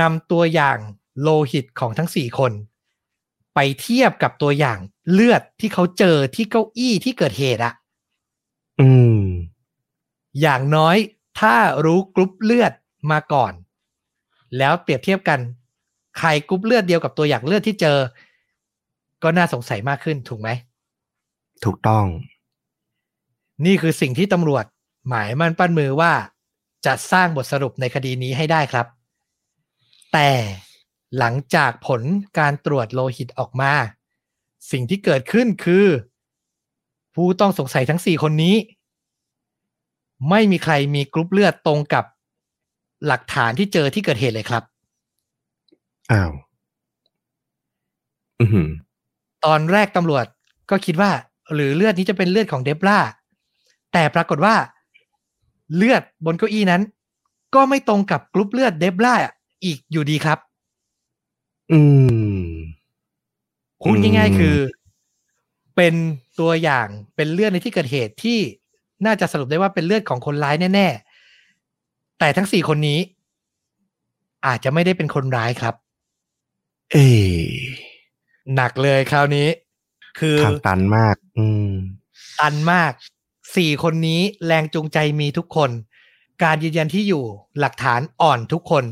[SPEAKER 1] นำตัวอย่างโลหิตของทั้งสี่คน ไปเทียบกับตัวอย่างเลือดที่เขาเจอที่เก้าอี้ที่เกิดเหตุอะ
[SPEAKER 2] อืม
[SPEAKER 1] อย่างน้อยถ้ารู้กรุ๊ปเลือดมาก่อน แล้วเปรียบเทียบกัน ใครกรุ๊ปเลือดเดียวกับตัวอย่างเลือดที่เจอ ก็น่าสงสัยมากขึ้นถูกไหม
[SPEAKER 2] ถูกต้อง
[SPEAKER 1] นี่คือสิ่งที่ตำรวจหมายมั่นปั้นมือว่าจะสร้างบทสรุปในคดีนี้ให้ได้ครับ แต่หลังจากผลการตรวจโลหิตออกมา สิ่งที่เกิดขึ้นคือ ผู้ต้องสงสัยทั้งสี่คนนี้ ไม่มีใครมีกรุ๊ปเลือดตรงกับหลักฐานที่เจอที่เกิดเหตุเลยครับ
[SPEAKER 2] อ้าวอือหือ
[SPEAKER 1] ตอนแรกตำรวจก็คิดว่า หรือเลือดนี้จะเป็นเลือดของเดบราแต่ปรากฏว่าเลือดบนเก้าอี้นั้น ก็ไม่ตรงกับกรุ๊ปเลือดเดบราอีกอยู่ดีครับ
[SPEAKER 2] อืม
[SPEAKER 1] พูดง่ายๆคือ เป็นตัวอย่างเป็นเลือดในที่เกิดเหตุที่น่าจะสรุปได้ว่าเป็นเลือดของคนร้ายแน่ๆ แต่ทั้งสี่คนนี้ อาจจะไม่ได้เป็นคนร้ายครับ
[SPEAKER 2] เอ๊ะ
[SPEAKER 1] หนักเลยคราวนี้ คือ
[SPEAKER 2] ทางตันมาก อืม
[SPEAKER 1] ตันมากสี่คนนี้แรงจูงใจมีทุกคน การยืนยันที่อยู่หลักฐานอ่อนทุกคน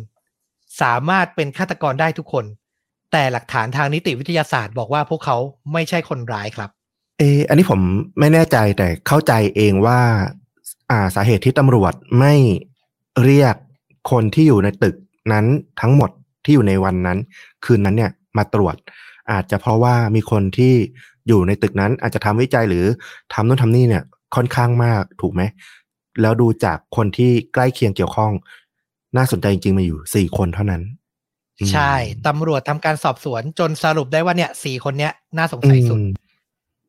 [SPEAKER 1] สามารถเป็นฆาตกรได้ทุกคน แต่หลักฐานทางนิติวิทยาศาสตร์บอกว่าพวกเขาไม่ใช่คนร้ายครับ
[SPEAKER 2] เอออันนี้ผมไม่แน่ใจแต่เข้าใจเองว่า อ่าสาเหตุที่ตำรวจไม่เรียกคนที่อยู่ในตึกนั้นทั้งหมดที่อยู่ในวันนั้น คืนนั้นเนี่ยมาตรวจ อาจจะเพราะว่ามีคนที่ อยู่ในตึกนั้นอาจจะทำวิจัยหรือทำนู่นทำนี่เนี่ยค่อนข้างมากถูกไหม แล้วดูจากคนที่ใกล้เคียงเกี่ยวข้อง น่าสนใจจริงๆมาอยู่สี่คนเท่านั้นอืม
[SPEAKER 1] ใช่ตำรวจทำการสอบสวนจนสรุปได้ว่าเนี่ยสี่คนเนี้ยน่าสงสัยสุด
[SPEAKER 2] อืม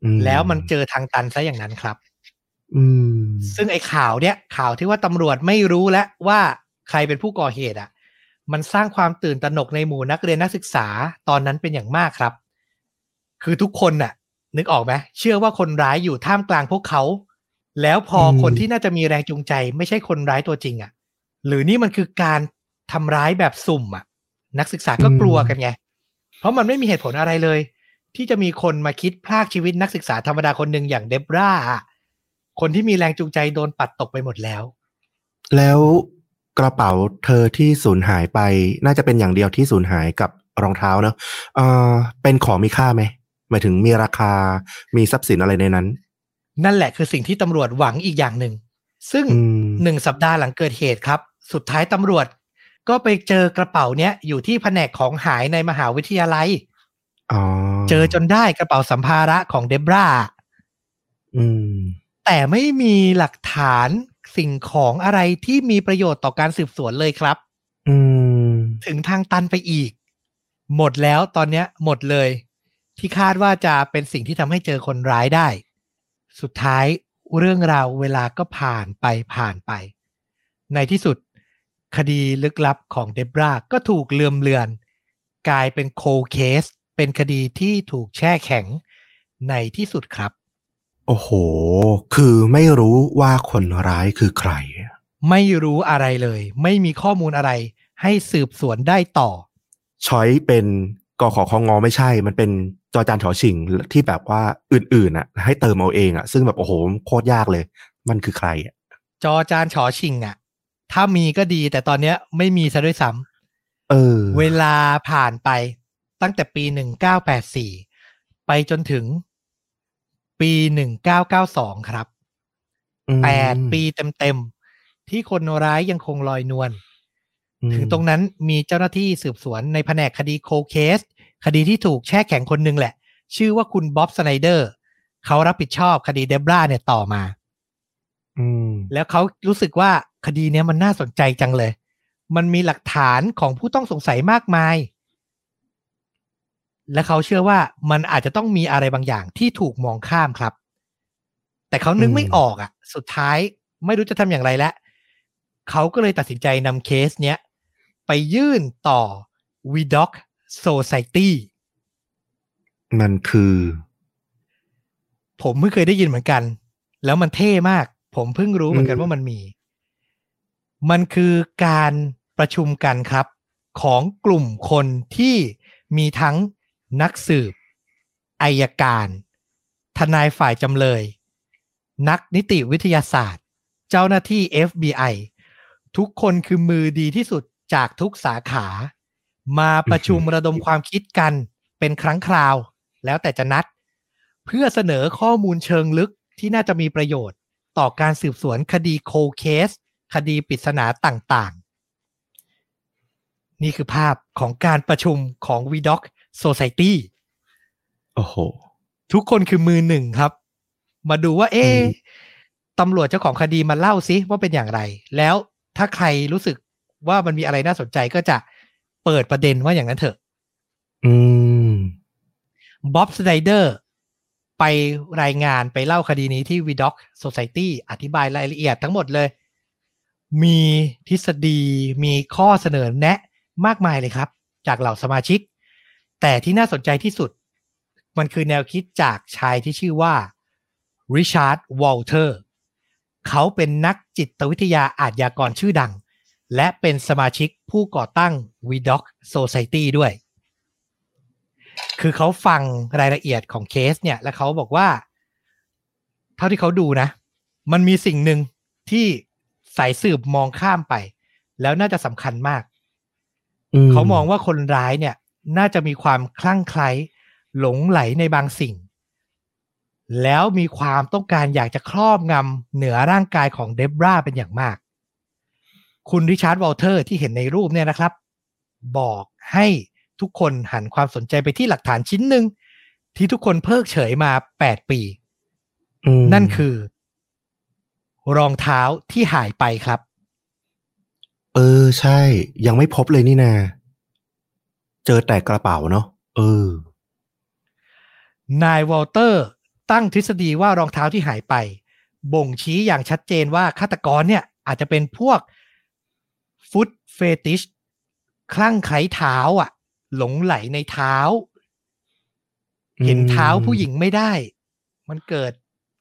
[SPEAKER 2] อื
[SPEAKER 1] แล้วมันเจอทางตันซะอย่างนั้นครับ
[SPEAKER 2] อืม
[SPEAKER 1] ซึ่งไอ้ข่าวเนี้ยข่าวที่ว่าตำรวจไม่รู้แล้วว่าใครเป็นผู้ก่อเหตุอะ มันสร้างความตื่นตระหนกในหมู่นักเรียนนักศึกษาตอนนั้นเป็นอย่างมากครับ คือทุกคนน่ะ นึกออกไหมเชื่อว่าคนร้ายอยู่ท่ามกลางพวกเขา แล้วพออ
[SPEAKER 2] ม
[SPEAKER 1] คนที่น่าจะมีแรงจูงใจ ไม่ใช่คนร้ายตัวจริงอะ หรือนี่มันคือการทำร้ายแบบสุ่มอะ นักศึกษาก็กลัวกันไง เพราะมันไม่มีเหตุผลอะไรเลย ที่จะมีคนมาคิดพลากชีวิตนักศึกษาธรรมดาคนหนึ่งอย่างเดบราอะคนที่มีแรงจูงใจโดนปัดตกไปหมดแล้ว
[SPEAKER 2] แล้วกระเป๋าเธอที่สูญหายไป น่าจะเป็นอย่างเดียวที่สูญหายกับรองเท้าเนอะเออเป็นของมีค่าไหม หมายถึงมีราคามีทรัพย์สินอะไรในนั้น
[SPEAKER 1] นั่นแหละคือสิ่งที่ตำรวจหวังอีกอย่างหนึ่ง ซึ่ง
[SPEAKER 2] อืม
[SPEAKER 1] หนึ่งสัปดาห์หลังเกิดเหตุครับ สุดท้ายตำรวจ ก็ไปเจอกระเป๋าเนี้ยอยู่ที่แผนกของหายในมหาวิทยาลัย
[SPEAKER 2] อ๋อ
[SPEAKER 1] เจอจนได้กระเป๋าสัมภาระของเดบรา
[SPEAKER 2] อืม
[SPEAKER 1] แต่ไม่มีหลักฐานสิ่งของอะไรที่มีประโยชน์ต่อการสืบสวนเลยครับ
[SPEAKER 2] อืม
[SPEAKER 1] ถึงทางตันไปอีก หมดแล้วตอนเนี้ย หมดเลย ที่คาดว่าจะเป็นสิ่งที่ทำให้เจอคนร้ายได้ สุดท้ายเรื่องราวเวลาก็ผ่านไปผ่านไป ในที่สุดคดีลึกลับของเดบราก็ถูกเลือมเลือน กลายเป็นโคเคส เป็นคดีที่ถูกแช่แข็งในที่สุดครับ
[SPEAKER 2] โอ้โห คือไม่รู้ว่าคนร้ายคือใคร
[SPEAKER 1] ไม่รู้อะไรเลย ไม่มีข้อมูลอะไรให้สืบสวนได้ต่อ
[SPEAKER 2] ช้อยเป็น กขอคองอไม่ใช่ มันเป็นจอจานฉอชิงที่แบบว่าอื่นๆอะ ให้เติมเอาเองอะ ซึ่งแบบโอ้โหโคตรยากเลย มันคือใครอะ
[SPEAKER 1] จอจานฉอชิงอะถ้ามีก็ดีแต่ตอนเนี้ยไม่มีซะด้วยซ้ำ
[SPEAKER 2] เออ
[SPEAKER 1] เวลาผ่านไปตั้งแต่ปี1984ไปจนถึง ปีหนึ่งเก้าเก้าสองครับ
[SPEAKER 2] อืม
[SPEAKER 1] แปดปีเต็มๆที่คนร้ายยังคงลอยนวล
[SPEAKER 2] อืม
[SPEAKER 1] ถึงตรงนั้นมีเจ้าหน้าที่สืบสวนในแผนกคดี cold case คดีที่ถูกแช่แข็งคนหนึ่งแหละ ชื่อว่าคุณบ๊อบสไนเดอร์เขารับผิดชอบคดีเดบราเนี่ยต่อมา
[SPEAKER 2] อืม
[SPEAKER 1] แล้วเขารู้สึกว่าคดีเนี้ยมันน่าสนใจจังเลย มันมีหลักฐานของผู้ต้องสงสัยมากมาย และเขาเชื่อว่ามันอาจจะต้องมีอะไรบางอย่างที่ถูกมองข้ามครับ แต่เขานึก
[SPEAKER 2] อืม
[SPEAKER 1] ไม่ออกอะ สุดท้ายไม่รู้จะทำอย่างไรแล้วเขาก็เลยตัดสินใจนำเคสเนี้ย ไปยื่นต่อ v d o c Society
[SPEAKER 2] มันคือ
[SPEAKER 1] ผมเพิ่งเคยได้ยินเหมือนกัน แล้วมันเท่มาก ผมเพิ่งรู้เหมือนกัน
[SPEAKER 2] อืม
[SPEAKER 1] ว่ามันมี มันคือการประชุมกันครับ ของกลุ่มคนที่มีทั้งนักสืบอายการ ทนายฝ่ายจำเลย นักนิติวิทยาศาสตร์ เจ้าหน้าที่ FBI ทุกคนคือมือดีที่สุด จากทุกสาขา มาประชุมระดมความคิดกันเป็นครั้งคราว แล้วแต่จะนัด เพื่อเสนอข้อมูลเชิงลึกที่น่าจะมีประโยชน์ ต่อการสืบสวนคดีโคเคส คดีปริศนาต่างๆ นี่คือภาพของการประชุมของ v d o c Society
[SPEAKER 2] โอ้โห
[SPEAKER 1] ทุกคนคือมือหนึ่งครับ มาดูว่า เอ๊ะ
[SPEAKER 2] อืม
[SPEAKER 1] ตำรวจเจ้าของคดีมาเล่าซิว่าเป็นอย่างไร แล้วถ้าใครรู้สึก ว่ามันมีอะไรน่าสนใจก็จะเปิดประเด็นว่าอย่างนั้นเถอะ
[SPEAKER 2] อืม
[SPEAKER 1] บ๊อบสไนเดอร์ไปรายงานไปเล่าคดีนี้ที่ v d o c Society อธิบายรายละเอียดทั้งหมดเลย มีทฤษฎีมีข้อเสนอแนะมากมายเลยครับ จากเหล่าสมาชิก แต่ที่น่าสนใจที่สุด มันคือแนวคิดจากชายที่ชื่อว่าริชาร์ดวอลเตอร์เขาเป็นนักจิตวิทยาอาชญากรชื่อดัง และเป็นสมาชิกผู้ก่อตั้ง v d o c Society ด้วย คือเขาฟังรายละเอียดของเคสเนี่ย แล้วเขาบอกว่า เท่าที่เขาดูนะ มันมีสิ่งหนึ่งที่สายสืบมองข้ามไป แล้วน่าจะสำคัญมาก เขามองว่าคนร้ายเนี่ย น่าจะมีความคลั่งไคล้หลงใหลในบางสิ่ง แล้วมีความต้องการอยากจะครอบงำเหนือร่างกายของเดบราเป็นอย่างมาก คุณริชาร์ดวอลเทอร์ที่เห็นในรูปเนี่ยนะครับ บอกให้ทุกคนหันความสนใจไปที่หลักฐานชิ้นหนึ่งที่ทุกคนเพิกเฉยมา8ปี อื
[SPEAKER 2] ม
[SPEAKER 1] นั่นคือ รองเท้าที่หายไปครับ
[SPEAKER 2] เออ ใช่ ยังไม่พบเลยนี่นา เจอแต่กระเป๋าเนาะเออ
[SPEAKER 1] นายวอลเตอร์ตั้งทฤษฎีว่ารองเท้าที่หายไป บ่งชี้อย่างชัดเจนว่าฆาตกรเนี่ย อาจจะเป็นพวก foot fetishคลั่งไคล้เท้าอะ หลงไหลในเท้า เห็นเท้าผู้หญิงไม่ได้ มันเกิด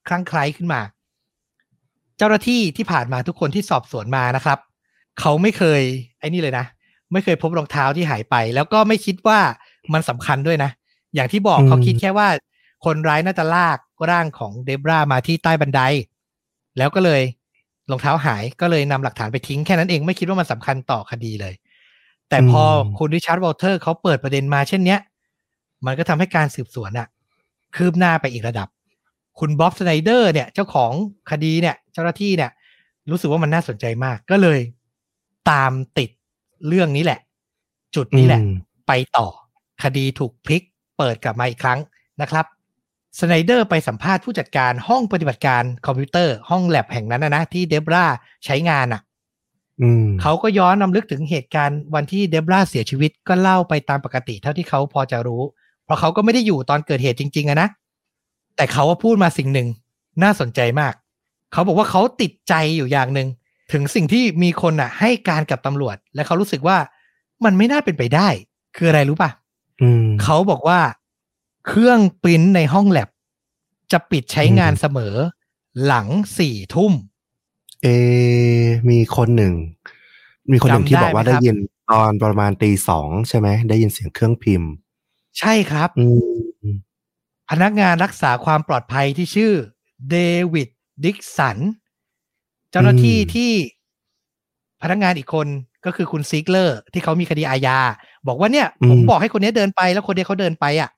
[SPEAKER 1] คลั่งไคล้ขึ้นมา เจ้าหน้าที่ที่ผ่านมาทุกคนที่สอบสวนมานะครับ เขาไม่เคย ไอ้นี่เลยนะ ไม่เคยพบรองเท้าที่หายไป แล้วก็ไม่คิดว่ามันสำคัญด้วยนะ อย่างที่บอก
[SPEAKER 2] อืม
[SPEAKER 1] เขาคิดแค่ว่า คนร้ายน่าจะลากร่างของเดบรามาที่ใต้บันได แล้วก็เลย รองเท้าหายก็เลยนำหลักฐานไปทิ้งแค่นั้นเองไม่คิดว่ามันสำคัญต่อคดีเลย แต่พอคุณริชาร์ดวอลเทอร์เขาเปิดประเด็นมาเช่นเนี้ย มันก็ทำให้การสืบสวนอะคืบหน้าไปอีกระดับ คุณบ๊อบสไนเดอร์เนี่ย เจ้าของคดีเนี่ย เจ้าหน้าที่เนี่ย รู้สึกว่ามันน่าสนใจมาก ก็เลยตามติดเรื่องนี้แหละ จุดนี้แหละ
[SPEAKER 2] อืม
[SPEAKER 1] ไปต่อคดีถูกพลิกเปิดกลับมาอีกครั้งนะครับ สไนเดอร์ไปสัมภาษณ์ผู้จัดการห้องปฏิบัติการคอมพิวเตอร์ห้องแลบแห่งนั้นนะนะที่เดบราใช้งานอะ
[SPEAKER 2] อืม
[SPEAKER 1] เขาก็ย้อนนำลึกถึงเหตุการณ์วันที่เดบราเสียชีวิตก็เล่าไปตามปกติเท่าที่เขาพอจะรู้ เพราะเขาก็ไม่ได้อยู่ตอนเกิดเหตุจริง ๆอะนะแต่เขาว่าพูดมาสิ่งหนึ่งน่าสนใจมาก เขาบอกว่าเขาติดใจอยู่อย่างหนึ่งถึงสิ่งที่มีคนอะ ให้การกับตำรวจ และเขารู้สึกว่ามันไม่น่าเป็นไปได้ คืออะไรรู้ป่ะ
[SPEAKER 2] อืม
[SPEAKER 1] เขาบอกว่า เครื่องปริ้นในห้องแลบจะปิดใช้งาน
[SPEAKER 2] อืม
[SPEAKER 1] เสมอ หลังสี่ทุ่ม
[SPEAKER 2] เอ มีคนหนึ่ง มีคนหนึ่ง
[SPEAKER 1] จำ
[SPEAKER 2] ที่
[SPEAKER 1] ได้
[SPEAKER 2] บอกว่า
[SPEAKER 1] ไหมครับ
[SPEAKER 2] ได้ยินตอนประมาณตีสองใช่ไหม ได้ยินเสียงเครื่องพิมพ์
[SPEAKER 1] ใช่ครับ
[SPEAKER 2] อืม
[SPEAKER 1] พนักงานรักษาความปลอดภัยที่ชื่อเดวิดดิกสัน เจ้าหน้าที่
[SPEAKER 2] อืม
[SPEAKER 1] ที่พนักงานอีกคนก็คือคุณซิกเลอร์ ที่เขามีคดีอาญาบอกว่าเนี่ย ผมบอกให้คนนี้เดินไปแล้วคนนี้เขาเดินไปอะ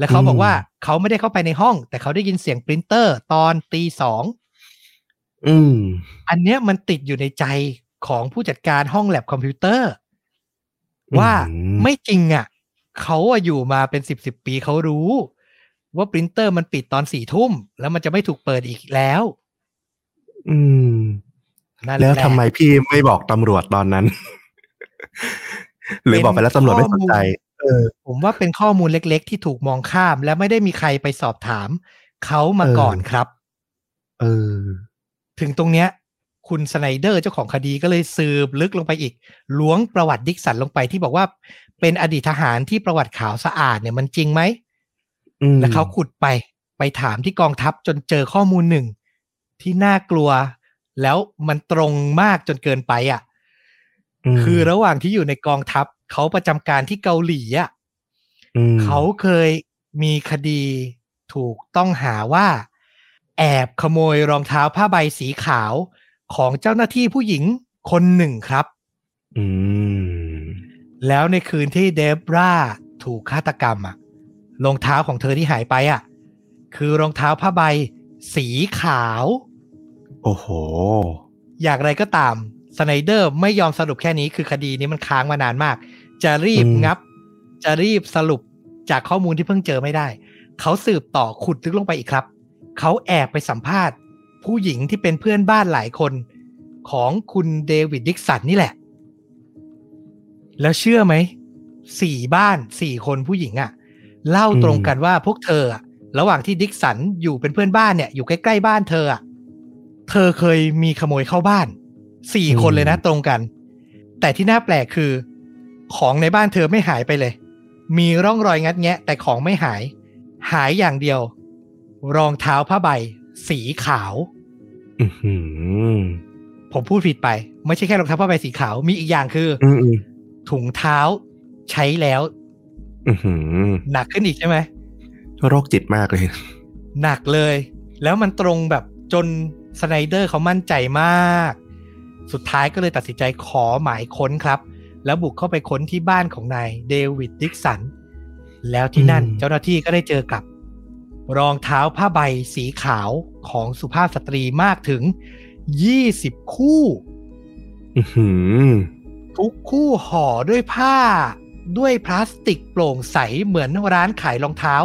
[SPEAKER 1] แล้วเขาบอก
[SPEAKER 2] อืม
[SPEAKER 1] ว่าเขาไม่ได้เข้าไปในห้อง แต่เขาได้ยินเสียงปรินเตอร์ตอนตีสอง
[SPEAKER 2] อืม
[SPEAKER 1] อันเนี้ยมันติดอยู่ในใจของผู้จัดการห้องแลบคอมพิวเตอร์ ว่า
[SPEAKER 2] อืม
[SPEAKER 1] ไม่จริงอะเขาอะอยู่มาเป็นสิบสิบปีเขารู้ ว่าปรินเตอร์มันปิดตอนสี่ทุ่ม แล้วมันจะไม่ถูกเปิดอีกแล้ว
[SPEAKER 2] อืม
[SPEAKER 1] นั่น
[SPEAKER 2] แล้ว
[SPEAKER 1] หะ
[SPEAKER 2] ทำไมพี่ไม่บอกตำรวจตอนนั้น หรือบอกไปแล้วตำรวจไม่สนใจ เออ
[SPEAKER 1] ผมว่าเป็นข้อมูลเล็ก ๆ ที่ถูกมองข้าม และไม่ได้มีใครไปสอบถามเขามา
[SPEAKER 2] เออ
[SPEAKER 1] ก่อนครับ
[SPEAKER 2] เออ
[SPEAKER 1] ถึงตรงเนี้ย คุณสไนเดอร์เจ้าของคดีก็เลยสืบลึกลงไปอีกล้วงประวัติดิกสันลงไปที่บอกว่า เป็นอดีตทหารที่ประวัติขาวสะอาดเนี่ยมันจริงไหม
[SPEAKER 2] อืม
[SPEAKER 1] แล้วเขาขุดไปไปถามที่กองทัพจนเจอข้อมูลหนึ่ง ที่น่ากลัว แล้วมันตรงมากจนเกินไปอะ
[SPEAKER 2] ม
[SPEAKER 1] คือระหว่างที่อยู่ในกองทัพ เขาประจำการที่เกาหลีอะ
[SPEAKER 2] อืม
[SPEAKER 1] เขาเคยมีคดีถูกต้องหาว่า แอบขโมยรองเท้าผ้าใบสีขาวของเจ้าหน้าที่ผู้หญิงคนหนึ่งครับ
[SPEAKER 2] อืม
[SPEAKER 1] แล้วในคืนที่เดบราถูกฆาตกรรมอะรองเท้าของเธอที่หายไปอะ คือรองเท้าผ้าใบสีขาว
[SPEAKER 2] โอ้โห
[SPEAKER 1] อย่างไรก็ตามสไนเดอร์ไม่ยอมสรุปแค่นี้คือคดีนี้มันค้างมานานมาก จะรีบ
[SPEAKER 2] อืม
[SPEAKER 1] งับ จะรีบสรุปจากข้อมูลที่เพิ่งเจอไม่ได้ เขาสืบต่อขุดลึกลงไปอีกครับ เขาแอบไปสัมภาษณ์ ผู้หญิงที่เป็นเพื่อนบ้านหลายคนของคุณเดวิดดิกสันนี่แหละ แล้วเชื่อไหมสี่บ้านสี่คนผู้หญิงอะเล่าตรงกันว่าพวกเธออะระหว่างที่ดิกสันอยู่เป็นเพื่อนบ้านเนี่ยอยู่ใกล้ๆบ้านเธออะเธอเคยมีขโมยเข้าบ้านสี่คนเลยนะตรงกัน แต่ที่น่าแปลกคือ ของในบ้านเธอไม่หายไปเลย มีร่องรอยงัดแงะ แต่ของไม่หาย หายอย่างเดียว รองเท้าผ้าใบ สีขาว
[SPEAKER 2] อือหือ
[SPEAKER 1] ผมพูดผิดไป ไม่ใช่แค่รองเท้าผ้าใบสีขาว มีอีกอย่างคืออ
[SPEAKER 2] อืมอืม
[SPEAKER 1] ถุงเท้าใช้แล้ว
[SPEAKER 2] อือหือ
[SPEAKER 1] หนักขึ้นอีกใช่ไหม
[SPEAKER 2] โรคจิตมากเลย
[SPEAKER 1] หนักเลย แล้วมันตรงแบบจนสไนเดอร์เขามั่นใจมาก สุดท้ายก็เลยตัดสินใจขอหมายค้นครับ แล้วบุกเข้าไปค้นที่บ้านของนายเดวิดดิกสัน แล้วที่นั่น
[SPEAKER 2] อืม
[SPEAKER 1] เจ้าหน้าที่ก็ได้เจอกับ รองเท้าผ้าใบสีขาวของสุภาพสตรีมากถึง20คู่
[SPEAKER 2] อือหือ
[SPEAKER 1] ทุกคู่ห่อด้วยผ้าด้วยพลาสติกโปร่งใสเหมือนร้านขายรองเท้า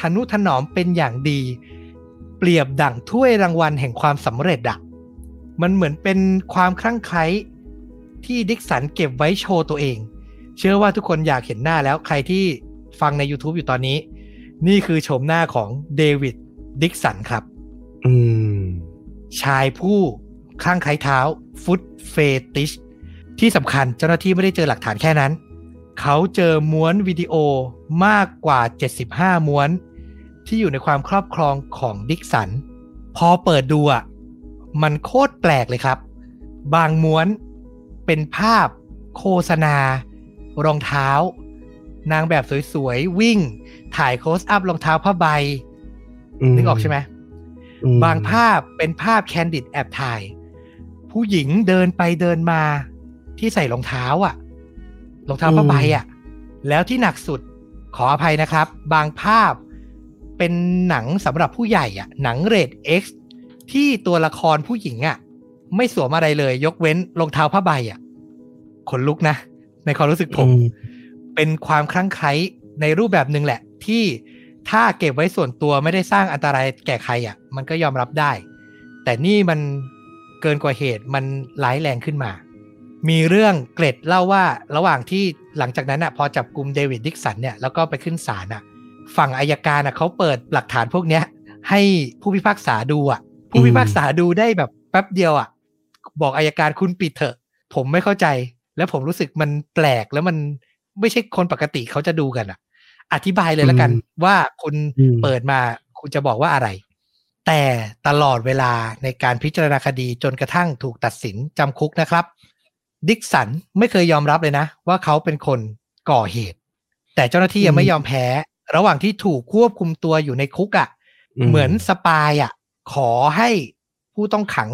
[SPEAKER 1] ทนุถนอมเป็นอย่างดี เปรียบดั่งถ้วยรางวัลแห่งความสำเร็จอะมันเหมือนเป็นความคลั่งไคล้ ที่ดิกสันเก็บไว้โชว์ตัวเอง เชื่อว่าทุกคนอยากเห็นหน้าแล้วใครที่ฟังใน YouTube อยู่ตอนนี้ นี่คือโฉมหน้าของเดวิดดิกสันครับ
[SPEAKER 2] อืม
[SPEAKER 1] ชายผู้คลั่งไคล้เท้า foot fetish ที่สำคัญเจ้าหน้าที่ไม่ได้เจอหลักฐานแค่นั้น เขาเจอม้วนวิดีโอมากกว่า 75 ม้วน ที่อยู่ในความครอบครองของดิกสัน พอเปิดดูอะ มันโคตรแปลกเลยครับ บางม้วน เป็นภาพโฆษณารองเท้า นางแบบสวยๆ วิ่ง ถ่ายโคสอัพรองเท้าผ้าใบ นึกออกใช่ไหม
[SPEAKER 2] อืม
[SPEAKER 1] บางภาพเป็นภาพแคนดิดแอบถ่าย ผู้หญิงเดินไปเดินมาที่ใส่รองเท้าอะ่ะ รองเท้าผ้าใบอะ่ะ แล้วที่หนักสุดขออภัยนะครับ บางภาพเป็นหนังสำหรับผู้ใหญ่อะ่ะ หนังเรท X ที่ตัวละครผู้หญิงอะ่ะ ไม่สวมอะไรเลย ยกเว้นรองเท้าผ้าใบอะ่ะขนลุกนะ ในความรู้สึกผม
[SPEAKER 2] อืม
[SPEAKER 1] เป็นความคลั่งไคล้ในรูปแบบหนึ่งแหละ ที่ถ้าเก็บไว้ส่วนตัวไม่ได้สร้างอันตรายแก่ใครอะ มันก็ยอมรับได้ แต่นี่มันเกินกว่าเหตุมันร้ายแรงขึ้นมา มีเรื่องเกร็ดเล่าว่าระหว่างที่หลังจากนั้นอะพอจับกลุ่มเดวิดดิกสันเนี่ยแล้วก็ไปขึ้นศาลอะ ฝั่งอายการอะเขาเปิดหลักฐานพวกเนี้ย ให้ผู้พิพากษาดูอะ ผู้พิพากษาดูได้แบบแป๊บเดียวอะ บอกอายการคุณปิดเถอะ ผมไม่เข้าใจ แล้วผมรู้สึกมันแปลกแล้วมันไม่ใช่คนปกติเขาจะดูกันอะอธิบายเลยแล้วกัน
[SPEAKER 2] อืม
[SPEAKER 1] ว่าคุณ
[SPEAKER 2] อืม
[SPEAKER 1] เปิดมาคุณจะบอกว่าอะไร แต่ตลอดเวลาในการพิจารณาคดีจนกระทั่งถูกตัดสินจำคุกนะครับ ดิกสันไม่เคยยอมรับเลยนะ ว่าเขาเป็นคนก่อเหตุ แต่เจ้าหน้าที่ยังไม่ยอมแพ้ ระหว่างที่ถูกควบคุมตัวอยู่ในคุกอะ่ะ เหมือนสปายอะขอให้ผู้ต้องขัง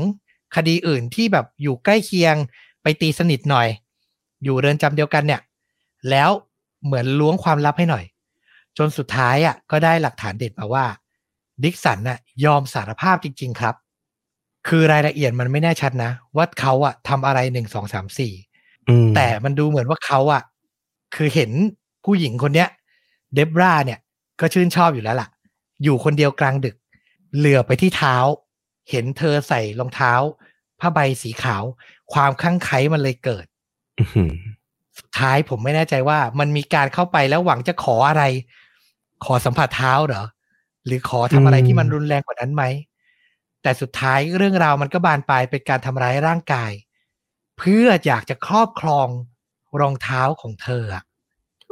[SPEAKER 1] คดีอื่นที่แบบอยู่ใกล้เคียงไปตีสนิทหน่อย อยู่เรือนจำเดียวกันเนี่ย แล้วเหมือนล้วงความลับให้หน่อย จนสุดท้ายอะก็ได้หลักฐานเด็ดมาว่า ดิกสันน่ะยอมสารภาพจริง ๆ ครับ คือรายละเอียดมันไม่แน่ชัดนะว่าเขาอะทำอะไรหนึ่งสองสามสี่แต่มันดูเหมือนว่าเขาอะ คือเห็นผู้หญิงคนเนี้ย เดบราเนี่ย ก็ชื่นชอบอยู่แล้วล่ะ อยู่คนเดียวกลางดึก เหลือไปที่เท้า เห็นเธอใส่รองเท้าผ้าใบสีขาว ความคลั่งไคล้มันเลยเกิดสุดท้ายผมไม่แน่ใจว่า มันมีการเข้าไปแล้วหวังจะขออะไร ขอสัมผัสเท้าเหรอ หรือขอทำอะไรที่มันรุนแรงกว่านั้นไหม แต่สุดท้ายเรื่องราวมันก็บานปลายเป็นการทำร้ายร่างกาย เพื่ออยากจะครอบครองรองเท้าของเธออะ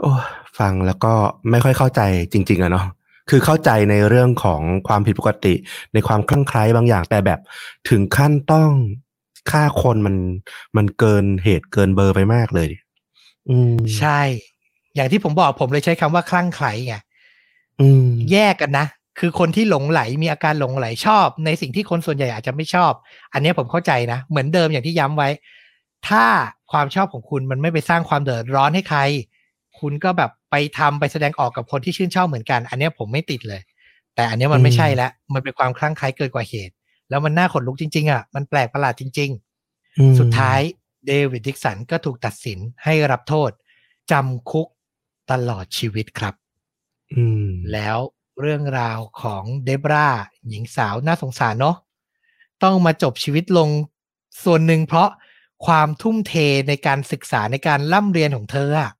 [SPEAKER 2] โอ้ฟังแล้วก็ไม่ค่อยเข้าใจจริง ๆอะเนาะ คือเข้าใจในเรื่องของความผิดปกติ ในความคลั่งไคล้บางอย่างแต่แบบถึงขั้นต้องฆ่าคนมันมันเกินเหตุเกินเบอร์ไปมากเลย
[SPEAKER 1] อืมใช่ อย่างที่ผมบอกผมเลยใช้คำว่าคลั่งไคล้ไงแยกกันนะคือคนที่หลงไหลมีอาการหลงไหลชอบ ในสิ่งที่คนส่วนใหญ่อาจจะไม่ชอบ อันนี้ผมเข้าใจนะ เหมือนเดิมอย่างที่ย้ำไว้ ถ้าความชอบของคุณมันไม่ไปสร้างความเดือดร้อนให้ใคร คุณก็แบบ ไปทำไปแสดงออกกับคนที่ชื่นชอบเหมือนกัน อันนี้ผมไม่ติดเลย แต่อันนี้มันไม่ใช่แล้วมันเป็นความคลั่งไคล้เกินกว่าเหตุ แล้วมันน่าขนลุกจริง ๆ อะ มันแปลกประหลาดจริง ๆ สุดท้ายเดวิดดิกสันก็ถูกตัดสินให้รับโทษจำคุกตลอดชีวิตครับแล้วเรื่องราวของเดบราหญิงสาวน่าสงสารเนาะต้องมาจบชีวิตลงส่วนหนึ่งเพราะความทุ่มเทในการศึกษาในการล่ำเรียนของเธออะ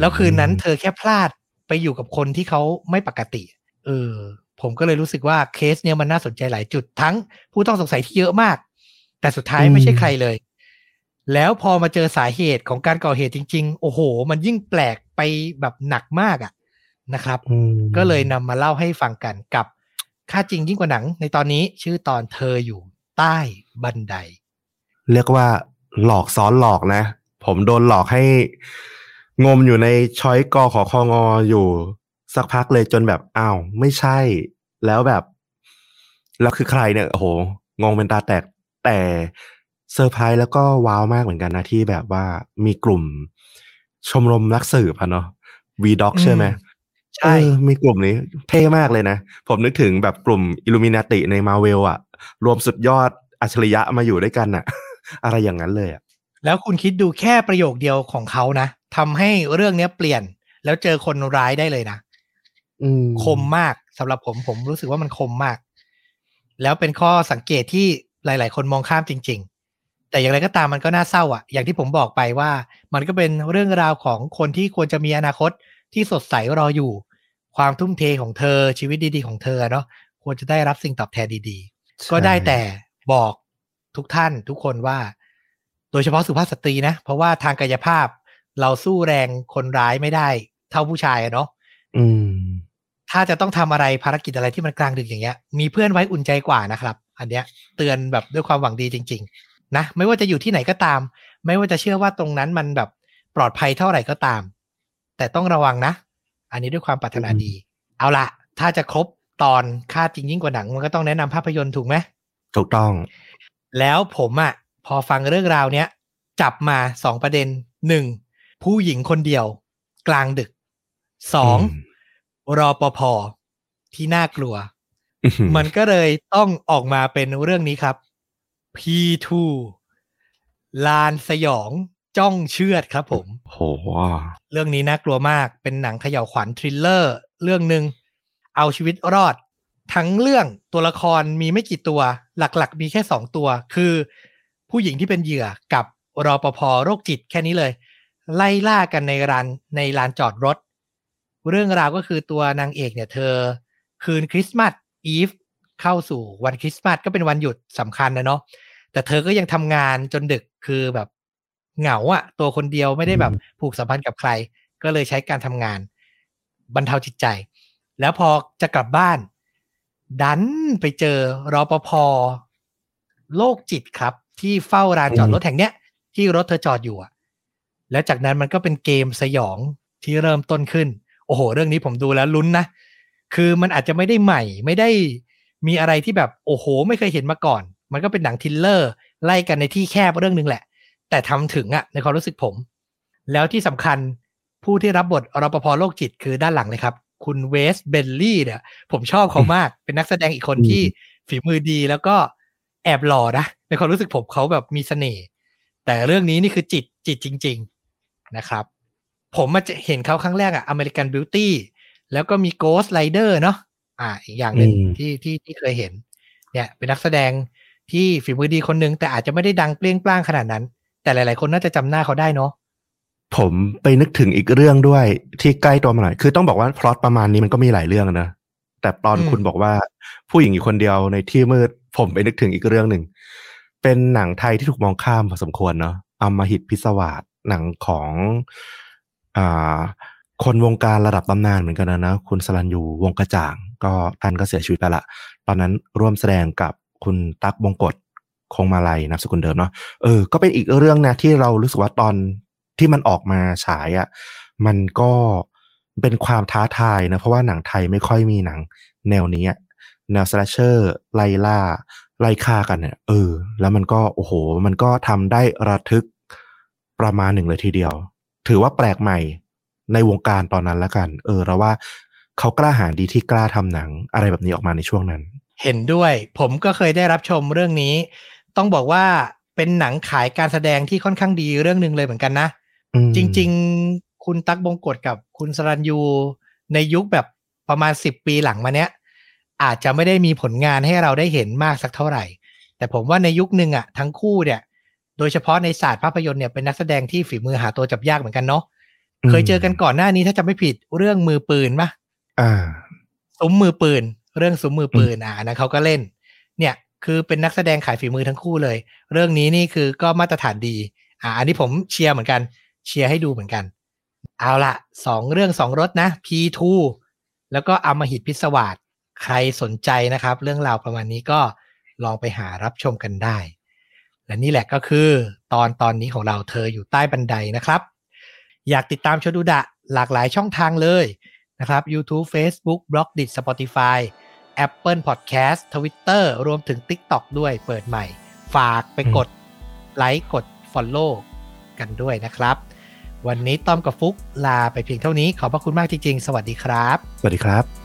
[SPEAKER 1] แล้วคืนนั้นเธอแค่พลาดไปอยู่กับคนที่เขาไม่ปกติ เออ ผมก็เลยรู้สึกว่าเคสเนี้ยมันน่าสนใจหลายจุดทั้งผู้ต้องสงสัยที่เยอะมาก แต่สุดท้ายไม่ใช่ใครเลย แล้วพอมาเจอสาเหตุของการก่อเหตุจริง ๆ โอ้โห มันยิ่งแปลกไปแบบหนักมากอะ่ะนะครับ ก็เลยนำมาเล่าให้ฟังกันกับค่าจริงยิ่งกว่าหนัง ในตอนนี้ชื่อตอนเธออยู่ใต้บันได
[SPEAKER 2] เรียกว่าหลอกซ้อนหลอกนะ ผมโดนหลอกให้ งมอยู่ในช้อยกอขอคองออยู่สักพักเลยจนแบบอ้าวไม่ใช่ แล้วแบบ แล้วคือใครเนี่ยโอ้โหงงเป็นตาแตกแต่เซอร์ไพรส์แล้วก็ว้าวมากเหมือนกันนะที่แบบว่ามีกลุ่มชมรมนักสืบอะเนาะ Vidocq ใช่ไหมใช่มีกลุ่มนี้เท่มากเลยนะ ผมนึกถึงแบบกลุ่มอิลูมินาติในมาเวลอะรวมสุดยอดอัจฉริยะมาอยู่ด้วยกันอะอะไรอย่างนั้นเลยอะ
[SPEAKER 1] แล้วคุณคิดดูแค่ประโยคเดียวของเขานะ ทำให้เรื่องนี้เปลี่ยน แล้วเจอคนร้ายได้เลยนะคมมากสำหรับผมผมรู้สึกว่ามันคมมาก แล้วเป็นข้อสังเกตที่หลาย ๆ คนมองข้ามจริง ๆ แต่อย่างไรก็ตามมันก็น่าเศร้าอะ อย่างที่ผมบอกไปว่า มันก็เป็นเรื่องราวของคนที่ควรจะมีอนาคตที่สดใสรออยู่ ความทุ่มเทของเธอชีวิตดี ๆ ของเธอเนาะควรจะได้รับสิ่งตอบแทนดีๆ ก็ได้แต่บอกทุกท่านทุกคนว่า โดยเฉพาะสุภาพสตรีนะ เพราะว่าทางกายภาพ เราสู้แรงคนร้ายไม่ได้ เท่าผู้ชายอะเนาะถ้าจะต้องทำอะไรภารกิจอะไรที่มันกลางดึกอย่างเงี้ย มีเพื่อนไว้อุ่นใจกว่านะครับ อันเนี้ย เตือนแบบด้วยความหวังดีจริง ๆ นะไม่ว่าจะอยู่ที่ไหนก็ตาม ไม่ว่าจะเชื่อว่าตรงนั้นมันแบบปลอดภัยเท่าไหร่ก็ตาม แต่ต้องระวังนะ อันนี้ด้วยความปรารถนาดี เอาละถ้าจะครบตอนค่าจริงยิ่งกว่าหนัง มันก็ต้องแนะนำภาพยนตร์ถูกไหม
[SPEAKER 2] ถูกต้อง
[SPEAKER 1] แล้วผมอะ่ะ พอฟังเรื่องราวเนี้ยจับมาสองประเด็นหนึ่ง ผู้หญิงคนเดียว กลางดึกสองรอปภที่น่ากลัว มันก็เลยต้องออกมาเป็นเรื่องนี้ครับ P2 ลานสยองจ้องเชือดครับผม
[SPEAKER 2] โห
[SPEAKER 1] เรื่องนี้น่ากลัวมากเป็นหนังเขย่าวขวัญ thriller เรื่องหนึ่งเอาชีวิตรอด ทั้งเรื่องตัวละครมีไม่กี่ตัว หลักๆ มีแค่สองตัว คือ ผู้หญิงที่เป็นเหยื่อกับรอปภโรคจิตแค่นี้เลย ไล่ล่ากันในร้านในลานจอดรถ เรื่องราวก็คือตัวนางเอกเนี่ยเธอ คืนคริสต์มาสอีฟเข้าสู่วันคริสต์มาสก็เป็นวันหยุดสำคัญนะเนาะแต่เธอก็ยังทำงานจนดึกคือแบบเหงาอะตัวคนเดียวไม่ได้แบบผูกสัมพันธ์กับใคร ก็เลยใช้การทำงานบรรเทาจิตใจ แล้วพอจะกลับบ้าน ดันไปเจอรอปภโรคจิตครับ ที่เฝ้าลานจอดรถแห่งเนี้ยที่รถเธอจอดอยู่อะ แล้วจากนั้นมันก็เป็นเกมสยองที่เริ่มต้นขึ้น โอ้โห เรื่องนี้ผมดูแล้วลุ้นนะ คือมันอาจจะไม่ได้ใหม่ ไม่ได้มีอะไรที่แบบโอ้โห ไม่เคยเห็นมาก่อน มันก็เป็นหนัง thriller ไล่กันในที่แคบเรื่องนึงแหละ แต่ทำถึงอะในความรู้สึกผม แล้วที่สำคัญผู้ที่รับบทรปภโรคจิตคือด้านหลังเลยครับ คุณ Wes Bentley เนี่ย ผมชอบเขามาก เป็นนักแสดงอีกคนที่ฝีมือดีแล้วก็แอบหล่อนะ ในความรู้สึกผมเขาแบบมีเสน่ห์แต่เรื่องนี้นี่คือจิตจิตจริง ๆ นะครับ ผมมาจะเห็นเขาครั้งแรกอะ American Beauty แล้วก็มีโกสไ r เดอร์เนาะอ่าอีกอย่างหนึ่งที่ที่ที่เคยเห็น เนี่ยเป็นนักแสดงที่ฝีมือดีคนนึง แต่อาจจะไม่ได้ดังเปรี้ยงปร้างขนาดนั้น แต่หลาย ๆ คนน่าจะจำหน้าเขาได้เนาะ
[SPEAKER 2] ผมไปนึกถึงอีกเรื่องด้วยที่ใกล้ตัวมาหน่อยคือต้องบอกว่าพล็อตประมาณนี้มันก็มีหลายเรื่องนะแต่ตอนคุณบอกว่าผู้หญิงอยู่คนเดียวในที่มืดผมไปนึกถึงอีกเรื่องหนึ่งเป็นหนังไทยที่ถูกมองข้ามพอสมควรเนาะอมหิตพิศวาส หนังของอ่าคนวงการระดับตำนานเหมือนกันนะนะคุณสลันยูวงกระจ่าง ก็ท่านก็เสียชีวิตไปละ ตอนนั้นร่วมแสดงกับคุณตั๊กบงกฎคงมาลัยนามสกุลเดิมเนาะเออก็เป็นอีกเรื่องนะที่เรารู้สึกว่าตอนที่มันออกมาฉายอะ่ะมันก็เป็นความท้าทายนะ เพราะว่าหนังไทยไม่ค่อยมีหนังแนวนี้แนวสแลชเชอร์ไล่ล่าไล่ฆ่ากันเนี่ยเออ แล้วมันก็โอ้โห มันก็ทำได้ระทึก ประมาณหนึ่งเลยทีเดียว ถือว่าแปลกใหม่ในวงการตอนนั้นแล้วกัน เออเราว่าเขากล้าหาญดีที่กล้าทำหนังอะไรแบบนี้ออกมาในช่วงนั้น
[SPEAKER 1] เห็นด้วย ผมก็เคยได้รับชมเรื่องนี้ ต้องบอกว่าเป็นหนังขายการแสดงที่ค่อนข้างดีเรื่องหนึ่งเลยเหมือนกันนะ จริง ๆ คุณตั๊กบงกฎกับคุณสรัญยูในยุคแบบประมาณสิบปีหลังมาเนี้ย อาจจะไม่ได้มีผลงานให้เราได้เห็นมากสักเท่าไหร่ แต่ผมว่าในยุคหนึ่งอะทั้งคู่เนี่ย โดยเฉพาะในศาสตร์ภาพยนตร์เนี่ยเป็นนักแสดงที่ฝีมือหาตัวจับยากเหมือนกันเนาะเคยเจอกันก่อนหน้านี้ถ้าจะไม่ผิดเรื่องมือปืนปะ
[SPEAKER 2] อ่า
[SPEAKER 1] ซุ้มมือปืน เรื่องซุ้มมือปืนอ่านะเขาก็เล่น เนี่ยคือเป็นนักแสดงขายฝีมือทั้งคู่เลย เรื่องนี้นี่คือก็มาตรฐานดี อ่า อันนี้ผมเชียร์เหมือนกัน เชียร์ให้ดูเหมือนกัน เอาละสองเรื่องสองรถนะ P2 แล้วก็อมหิตพิศวาสใครสนใจนะครับ เรื่องราวประมาณนี้ก็ลองไปหารับชมกันได้ และนี่แหละก็คือตอนตอนนี้ของเราเธออยู่ใต้บันไดนะครับ อยากติดตามชดูดะหลากหลายช่องทางเลยนะครับ YouTube Facebook b l o g d i t Spotify Apple Podcast Twitter รวมถึง TikTok ด้วยเปิดใหม่ ฝากไปกดไลค์กด Follow กันด้วยนะครับ วันนี้ต้อมกับฟุกลาไปเพียงเท่านี้ขอบพระคุณมากจริงๆ สวัสดีครับ
[SPEAKER 2] สวัสดีครับ